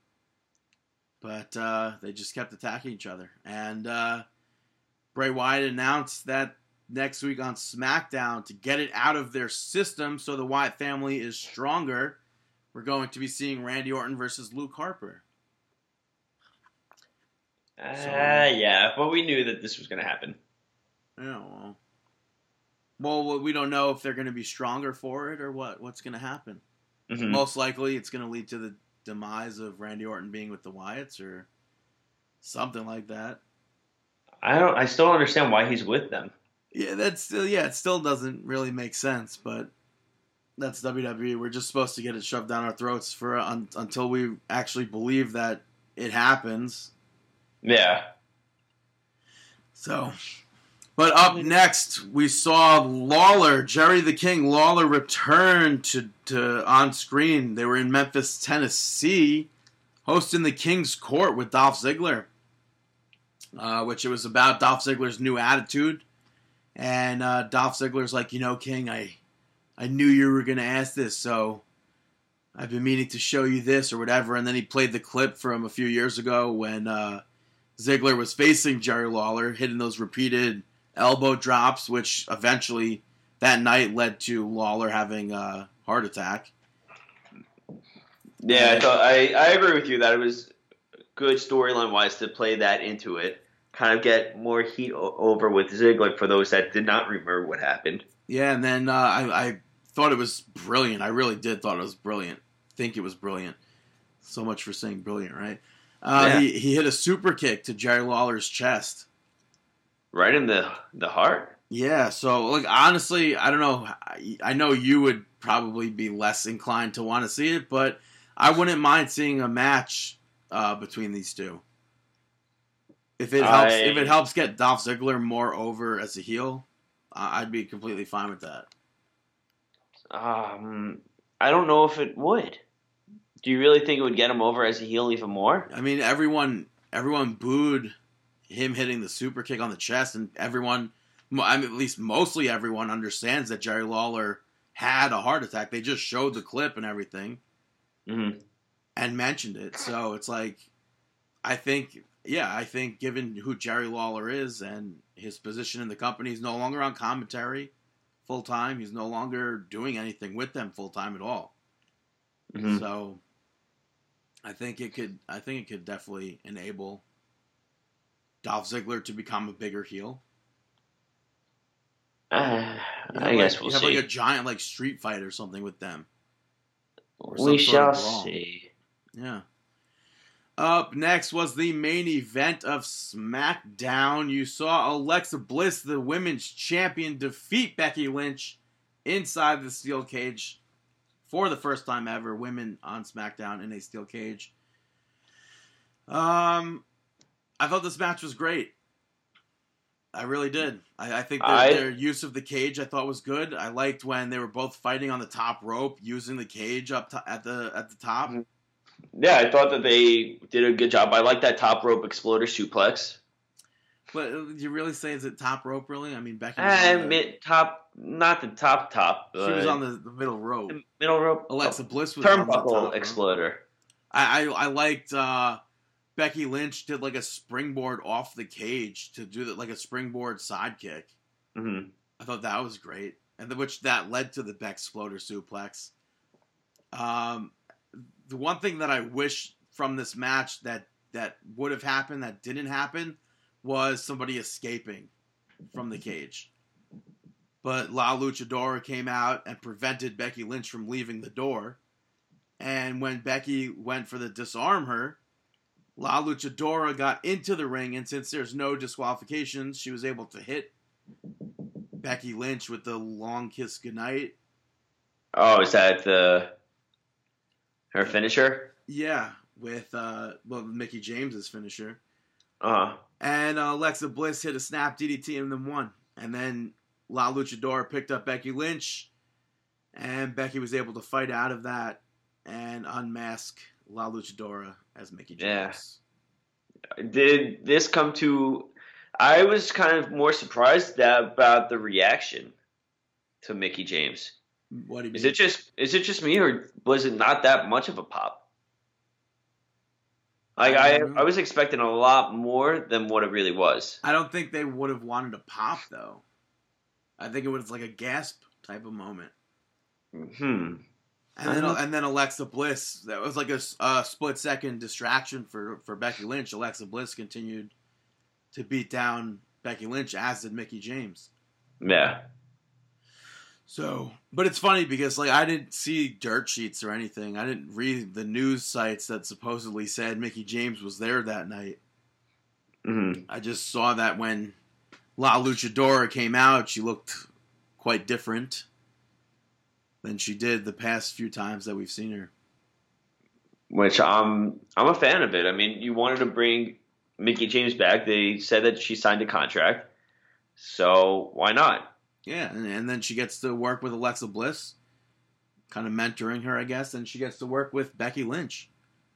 But uh, they just kept attacking each other. And uh, Bray Wyatt announced that next week on SmackDown to get it out of their system so the Wyatt family is stronger. We're going to be seeing Randy Orton versus Luke Harper. Ah, So- yeah, but we knew that this was going to happen. Yeah, well, well, we don't know if they're going to be stronger for it or what. What's going to happen? Mhm. Most likely, it's going to lead to the demise of Randy Orton being with the Wyatts or something like that. I don't. I still don't understand why he's with them. Yeah, that's still yeah, it still doesn't really make sense, but that's WWE. We're just supposed to get it shoved down our throats for un, until we actually believe that it happens. Yeah. So, but up next, we saw Lawler, Jerry the King Lawler, return to, to on screen. They were in Memphis, Tennessee, hosting the King's Court with Dolph Ziggler, uh, which it was about Dolph Ziggler's new attitude. And uh, Dolph Ziggler's like, you know, King, I, I knew you were going to ask this, so I've been meaning to show you this or whatever. And then he played the clip from a few years ago when. Uh, Ziggler was facing Jerry Lawler, hitting those repeated elbow drops, which eventually that night led to Lawler having a heart attack. Yeah, I thought I, I agree with you that it was good storyline wise to play that into it. Kind of get more heat o- over with Ziggler for those that did not remember what happened. Yeah, and then uh, I, I thought it was brilliant. I really did thought it was brilliant. Think it was brilliant. So much for saying brilliant, right? Uh, Yeah. he, he hit a super kick to Jerry Lawler's chest. Right in the the heart. Yeah, so like honestly, I don't know. I, I know you would probably be less inclined to want to see it, but I wouldn't mind seeing a match uh, between these two. If it helps, I- if it helps get Dolph Ziggler more over as a heel, I'd be completely fine with that. Um, I don't know if it would. Do you really think it would get him over as a heel even more? I mean, everyone everyone booed him hitting the super kick on the chest, and everyone, I mean, at least mostly everyone understands that Jerry Lawler had a heart attack. They just showed the clip and everything. Mm-hmm. and mentioned it. So it's like, I think, yeah, I think given who Jerry Lawler is and his position in the company, he's no longer on commentary full time. He's no longer doing anything with them full time at all. Mm-hmm. So I think it could, I think it could definitely enable Dolph Ziggler to become a bigger heel. Uh, I have guess we'll see. you have see. like a giant like street fight or something with them. we shall see. Yeah. Up next was the main event of SmackDown. You saw Alexa Bliss, the women's champion, defeat Becky Lynch inside the steel cage for the first time ever. Women on SmackDown in a steel cage. Um, I thought this match was great. I really did. I, I think their, I- their use of the cage I thought was good. I liked when they were both fighting on the top rope, using the cage up to, at the at the top. Mhm. Yeah, I thought that they did a good job. I like that top rope exploder suplex. But uh, you really say is it top rope? Really? I mean, Becky was, And on the, top, not the top top. she was on the, the middle rope. the middle rope. Alexa Bliss was on the top turnbuckle exploder. I, I I liked uh, Becky Lynch did like a springboard off the cage to do that like a springboard sidekick. hmm I thought that was great, and the, which that led to the Beck Exploder suplex. Um, the one thing that I wish from this match that that would have happened that didn't happen was somebody escaping from the cage. But La Luchadora came out and prevented Becky Lynch from leaving the door. And when Becky went for the disarm her, La Luchadora got into the ring, and since there's no disqualifications, she was able to hit Becky Lynch with the long kiss goodnight. Oh, is that the her finisher? Yeah, with uh, well, Mickie James's finisher. Uh And uh, Alexa Bliss hit a snap DDT and then won. And then La Luchadora picked up Becky Lynch, and Becky was able to fight out of that and unmask La Luchadora as Mickie James. Yeah. Did this come to? I was kind of more surprised that, about the reaction to Mickie James. What do you Is mean? it just is it just me or was it not that much of a pop? Like I I. I was expecting a lot more than what it really was. I don't think they would have wanted to pop though. I think it was like a gasp type of moment. Hmm. And then, and then Alexa Bliss, that was like a split second distraction for, for Becky Lynch. Alexa Bliss continued to beat down Becky Lynch, as did Mickie James. Yeah. So, but it's funny because like I didn't see dirt sheets or anything. I didn't read the news sites that supposedly said Mickie James was there that night. hmm I just saw that when La Luchadora came out, she looked quite different than she did the past few times that we've seen her. Which I'm I'm a fan of it. I mean, you wanted to bring Mickie James back. They said that she signed a contract, so why not? Yeah, and, and then she gets to work with Alexa Bliss, kind of mentoring her, I guess, and she gets to work with Becky Lynch.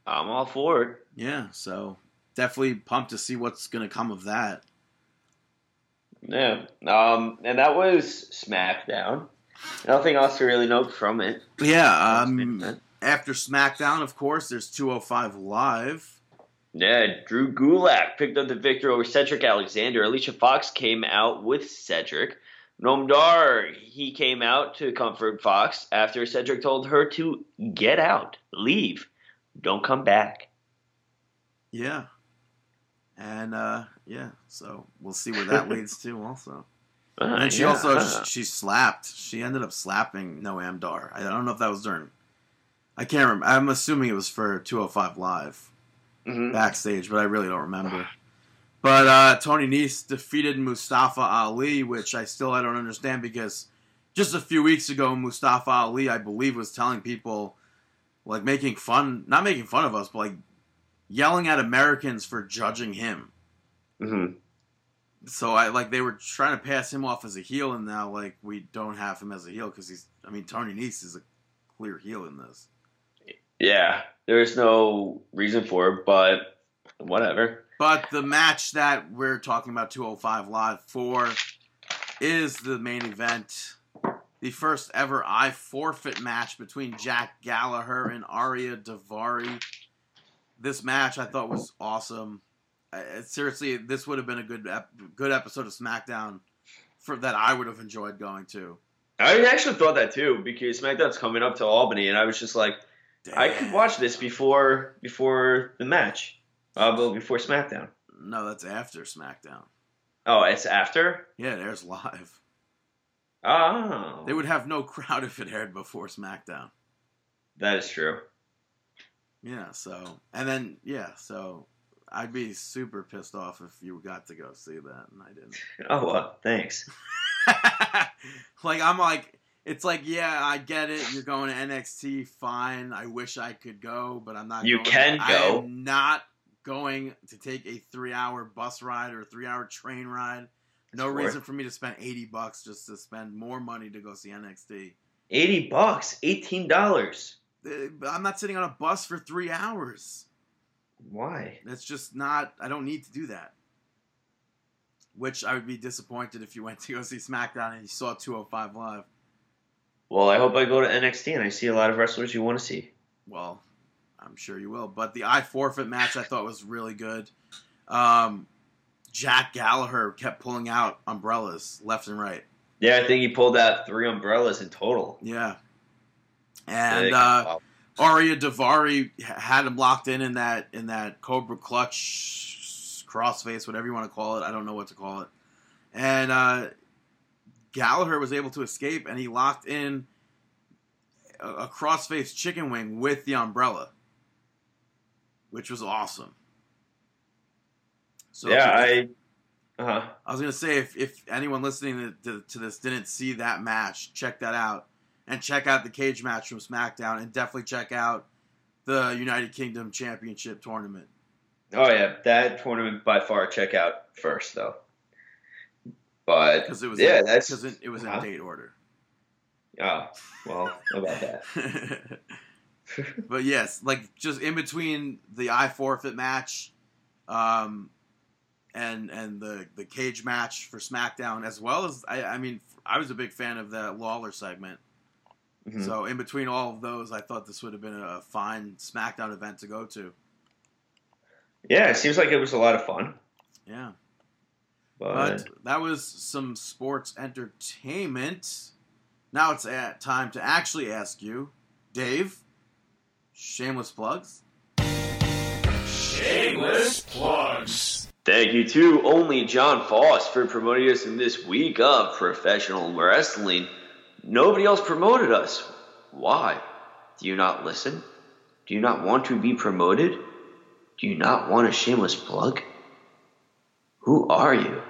I'm all for it. Yeah, so definitely pumped to see what's going to come of that. Yeah. Um, and that was SmackDown. Nothing else to really note from it. Yeah, um, after SmackDown, of course, there's 205 Live. Yeah, Drew Gulak picked up the victory over Cedric Alexander. Alicia Fox came out with Cedric. Noam Dar, he came out to comfort Fox after Cedric told her to get out, leave, don't come back. Yeah. And, uh, yeah, so we'll see where that leads to also. Uh, And she yeah, also, uh, she slapped. She ended up slapping Noam Dar. I don't know if that was during, I can't remember. I'm assuming it was for 205 Live. mhm. backstage, but I really don't remember. But uh, Tony Nese defeated Mustafa Ali, which I still I don't understand because just a few weeks ago, Mustafa Ali, I believe, was telling people like making fun, not making fun of us, but like yelling at Americans for judging him. Mhm. So I like they were trying to pass him off as a heel, and now like we don't have him as a heel because he's. I mean, Tony Nese is a clear heel in this. Yeah, there's no reason for it, but whatever. But the match that we're talking about 205 Live for is the main event. The first ever I forfeit match between Jack Gallagher and Ariya Daivari. This match I thought was awesome. Uh, seriously, this would have been a good ep- good episode of SmackDown for that I would have enjoyed going to. I actually thought that too because SmackDown's coming up to Albany, and I was just like, I could watch this before before the match, uh, but before SmackDown. No, that's after SmackDown. Oh, it's after. Yeah, it airs live. Oh, They would have no crowd if it aired before SmackDown. That is true. Yeah, so and then yeah, so I'd be super pissed off if you got to go see that and I didn't. Oh well, thanks. like I'm like it's like yeah, I get it. You're going to NXT, fine. I wish I could go, but I'm not. You going. can I go. am not going to take a three-hour bus ride or a three-hour train ride. No It's reason worth- for me to spend eighty bucks just to spend more money to go see NXT. Eighty bucks, eighteen dollars. Uh, I'm not sitting on a bus for three hours. Why? That's just not. I don't need to do that. Which I would be disappointed if you went to go see SmackDown and you saw 205 live. Well, I hope I go to NXT and I see a lot of wrestlers you want to see. Well, I'm sure you will. But the I forfeit match I thought was really good. Um, Jack Gallagher kept pulling out umbrellas left and right. Yeah, I think he pulled out three umbrellas in total. Yeah. And uh, Wow. Ariya Daivari had him locked in in that in that Cobra Clutch crossface, whatever you want to call it. I don't know what to call it. And uh, Gallagher was able to escape, and he locked in a, a crossface chicken wing with the umbrella, which was awesome. So yeah, I. Uh huh. I was gonna say if, if anyone listening to, to, to this didn't see that match, check that out, and check out the cage match from SmackDown, and definitely check out the United Kingdom Championship tournament. Oh yeah, that tournament by far check out first though. But because it was yeah, in, that's 'cause it, it was in uh-huh. date order. Oh, well, about that. but yes, like just in between the I forfeit match, um, and and the the cage match for SmackDown, as well as I, I mean, I was a big fan of that Lawler segment. Mhm. So in between all of those, I thought this would have been a fine SmackDown event to go to. Yeah, it seems like it was a lot of fun. Yeah, But, but that was some sports entertainment. Now it's at time to actually ask you, Dave. Shameless plugs. Shameless plugs. thank you to only John Foss for promoting us in this week of professional wrestling. Nobody else promoted us. Why? Do you not listen? Do you not want to be promoted? Do you not want a shameless plug? Who are you?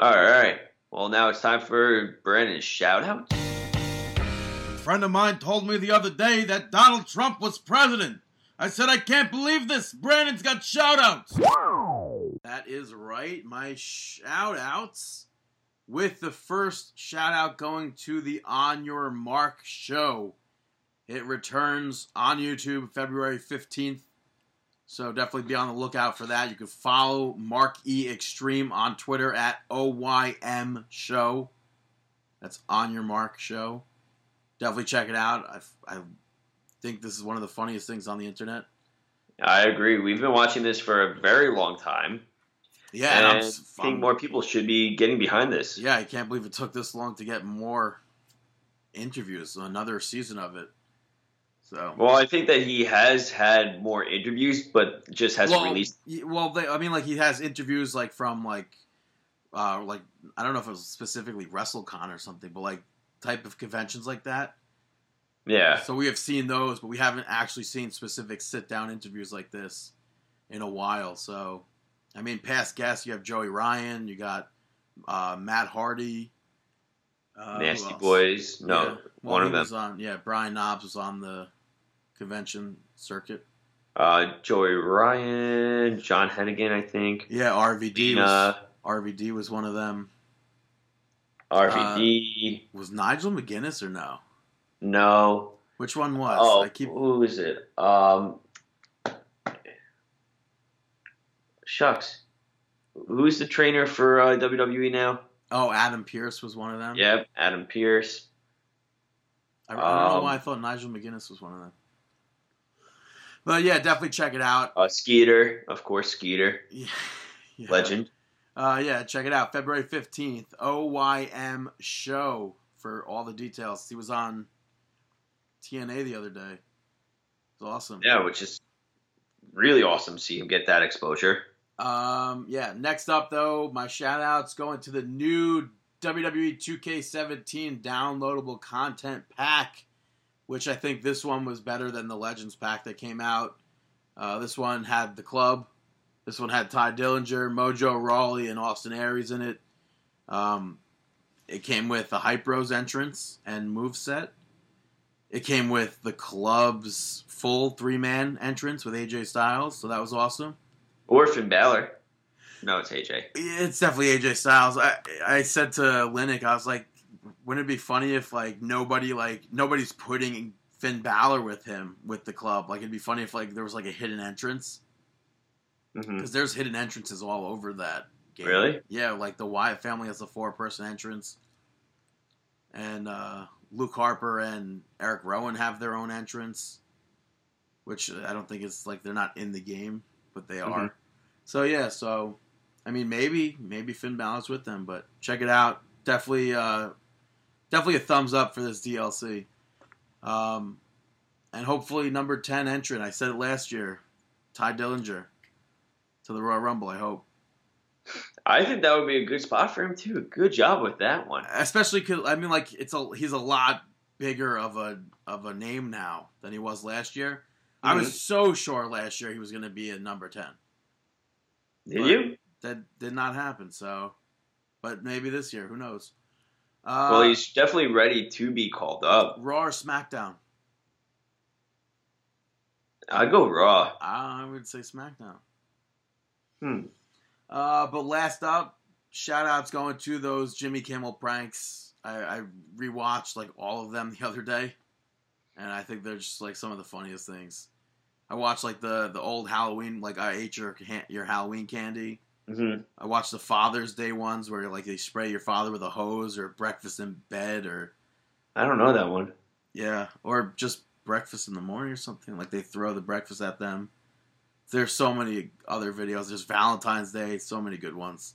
Alright. Well, now it's time for Brandon's shout out. A friend of mine told me the other day that Donald Trump was president. I said, I can't believe this. Brandon's got shout outs. That is right. My shout outs. With the first shout out going to the On Your Mark show. It returns on YouTube February 15th. So definitely be on the lookout for that. You can follow Mark E Extreme on Twitter at OYM Show. That's On Your Mark Show definitely check it out. I, I think this is one of the funniest things on the internet. I agree. We've been watching this for a very long time. Yeah, and and I I'm, s- think I'm- more people should be getting behind this. Yeah, I can't believe it took this long to get more interviews. Another season of it. So Well, I think that he has had more interviews, but just hasn't well, released. well, they, I mean, like he has interviews like from like, uh, like I don't know if it was specifically WrestleCon or something, but like type of conventions like that. Yeah, So we have seen those, but we haven't actually seen specific sit down interviews like this in a while. So, I mean, past guests, you have Joey Ryan, you got uh, Matt Hardy, uh, Nasty? Boys. No, Yeah. Well, one of them. On, yeah, Brian Knobbs was on the convention circuit. Uh, Joey Ryan, John Hennigan, I think. Yeah, RVD was RVD was one of them. RVD. Was Nigel McGuinness or no? no. Which one was? Oh, I keep who is it? Um, shucks. Who's the trainer for uh, WWE now? Oh, Adam Pearce was one of them. Yep, Adam Pearce. I, I don't know Um, why I thought Nigel McGuinness was one of them. But yeah, definitely check it out. Uh, Skeeter, of course, Skeeter, Yeah. Yeah. legend. Uh, yeah, check it out. February 15th, OYM show for all the details. He was on TNA the other day. It's awesome. Yeah, which is really awesome to see him get that exposure. Um, yeah, next up though, my shout outs going to the new WWE 2K17 downloadable content pack, which I think this one was better than the Legends pack that came out. Uh, this one had the club. This one had Tye Dillinger, Mojo Rawley, and Austin Aries in it. Um, it came with the Hype Bros entrance and move set. It came with the club's full three man entrance with AJ Styles, so that was awesome. Or Finn Balor. No, it's AJ. It's definitely AJ Styles. I I said to Linux, I was like, wouldn't it be funny if like nobody like nobody's putting Finn Balor with him with the club? Like it'd be funny if like there was like a hidden entrance because there's hidden entrances all over that game. Really? Yeah, like the Wyatt family has a four person entrance, and uh, Luke Harper and Eric Rowan have their own entrance, which I don't think it's like they're not in the game, but they are. Mhm. So yeah, so I mean maybe maybe Finn Balor's with them, but check it out. Definitely, uh, definitely a thumbs up for this DLC. Um, and hopefully number ten entrant. I said it last year, Tye Dillinger. to the Royal Rumble. I hope, I think that would be a good spot for him too. Good job with that one. especially because I mean, like it's a he's a lot bigger of a of a name now than he was last year. I Mhm. was so sure last year he was going to be a number ten. Did But- you? That did not happen. So, but maybe this year, who knows? Uh, well, he's definitely ready to be called up. Raw or SmackDown? I'd go Raw. I would say SmackDown. Hmm. Uh, but last up, shout outs going to those Jimmy Kimmel pranks. I, I rewatched like all of them the other day, and I think they're just like some of the funniest things. I watched like the the old Halloween, like I ate your your Halloween candy. hmm I watched the Father's Day ones where like they spray your father with a hose or breakfast in bed or I don't know that one. yeah, or just breakfast in the morning or something. Like they throw the breakfast at them. There's so many other videos. There's Valentine's Day, so many good ones.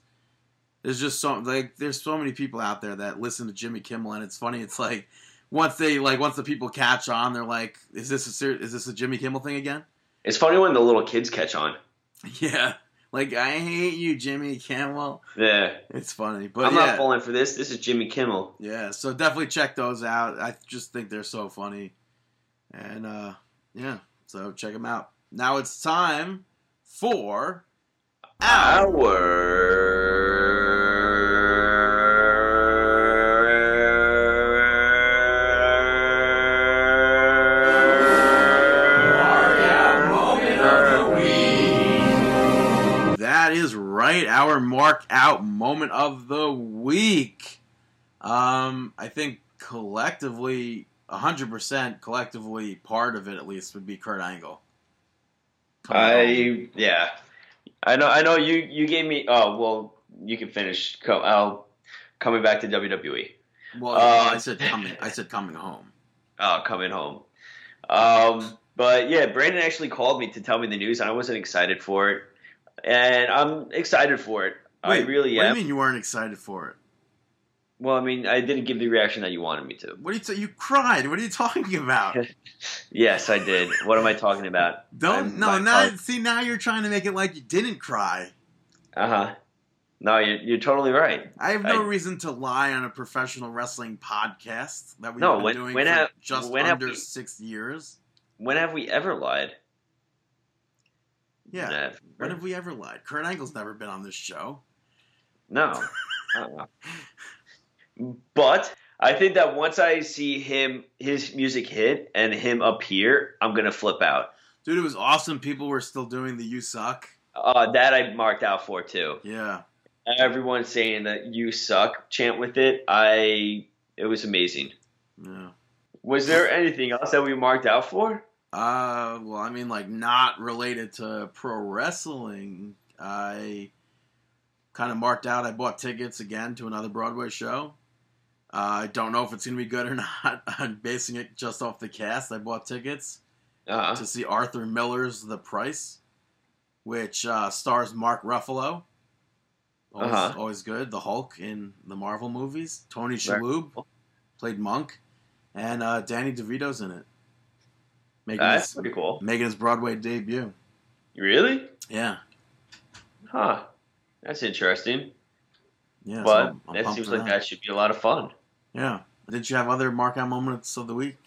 There's just so like there's so many people out there that listen to Jimmy Kimmel, and it's funny. It's like once they like once the people catch on, they're like, "Is this a ser- is this a Jimmy Kimmel thing again?" It's funny when the little kids catch on. Yeah, like I hate you, Jimmy Kimmel. Yeah, It's funny, but I'm yeah, not falling for this. This is Jimmy Kimmel. yeah. So definitely check those out. I just think they're so funny, and uh yeah, so check them out. Now it's time for our That our mark out moment of the week. Um, I think collectively, hundred percent collectively, part of it at least would be Kurt Angle. I yeah, I know. I know you. You gave me. Oh well, you can finish. Co- I'll coming back to WWE. well, yeah, I um, said coming. I said coming home. Oh, coming home. Um, but yeah, Brandon actually called me to tell me the news, and I wasn't excited for it, and I'm excited for it. I Wait, really What do you mean you weren't excited for it? Well, I mean, I didn't give the reaction that you wanted me to. What are you? T- you cried. What are you talking about? Yes, I did. What am I talking about? Don't I'm- no. Now see now you're trying to make it like you didn't cry. Uh huh. No, you're, you're totally right. I have no I- reason to lie on a professional wrestling podcast that we've No, been when- doing when for have- just under we- six years. When have we ever lied? Yeah. Never. When have we ever lied? Kurt Angle's never been on this show. No. Uh-uh. But I think that once I see him, his music hit and him appear, I'm gonna flip out. Dude, it was awesome. People were still doing the "You Suck." Uh, that I marked out for too. Yeah, Everyone saying that "you suck" chant with it. I it was amazing. yeah. Was there anything else that we marked out for? Uh, well, I mean, like not related to pro wrestling. I kind of marked out. I bought tickets again to another Broadway show. Uh, I don't know if it's gonna be good or not. I'm basing it just off the cast. I bought tickets. Uh, to see Arthur Miller's The Price, which uh, stars Mark Ruffalo. Always, Uh-huh. always good. The Hulk in the Marvel movies. Tony Shalhoub played Monk, and uh, Danny DeVito's in it, making that's his, pretty cool. making his Broadway debut. Really? Yeah, Huh. That's interesting. yeah. so but I'm that seems like that should be a lot of fun. Yeah. Did you have other mark out moments of the week?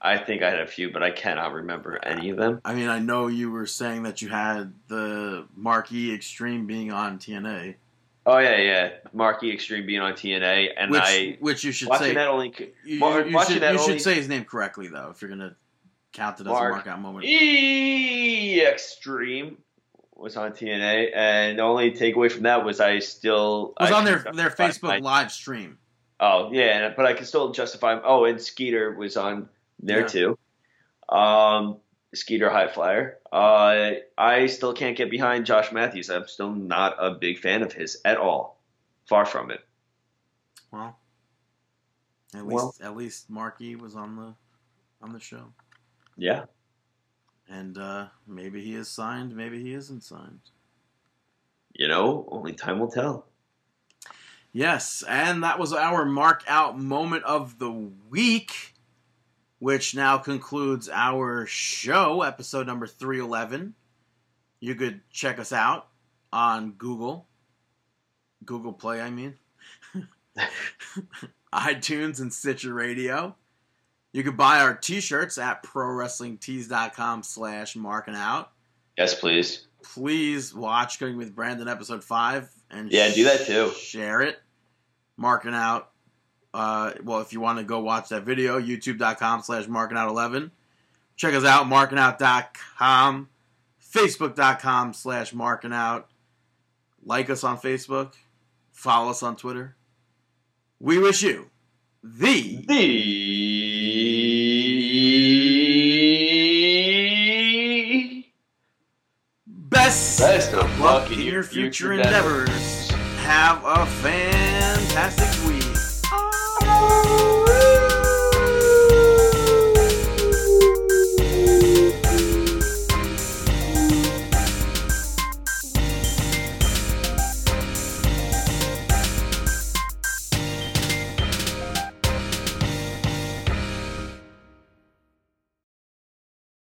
I think I had a few, but I cannot remember any of them. I mean, I know you were saying that you had the Marquee Extreme being on TNA, Oh yeah, yeah. Marquee Extreme being on TNA, and which I which you should watching say that only. You, you- you watching should, that you only- should say his name correctly though if you're gonna count it as Mark a markout moment. E Extreme was on TNA, and the only takeaway from that was I still It was I on their their Facebook my- live stream. Oh yeah, but I can still justify. Oh, and Skeeter was on there Yeah. too. Um, Skeeter High Flyer. Uh, I still can't get behind Josh Matthews. I'm still not a big fan of his at all. Far from it. Well, at least Well- at least Marky was on the on the show, Yeah. and uh, maybe he is signed, maybe he isn't signed. You know, only time will tell. Yes, and that was our mark out moment of the week, which now concludes our show, episode number 311. You could check us out on Google, Google Play, I mean, iTunes and Stitcher Radio. You can buy our t-shirts at prowrestlingtees.com slash marking out. Yes, please. Please watch Cooking with Brandon episode 5 and Yeah, do that too. Share it. Marking out. Uh, well, if you want to go watch that video, youtube.com slash marking out 11. Check us out, markingout.com, facebook.com slash marking out. Like us on Facebook. Follow us on Twitter. We wish you the The best, Best of luck in your future endeavors. Have a fantastic week.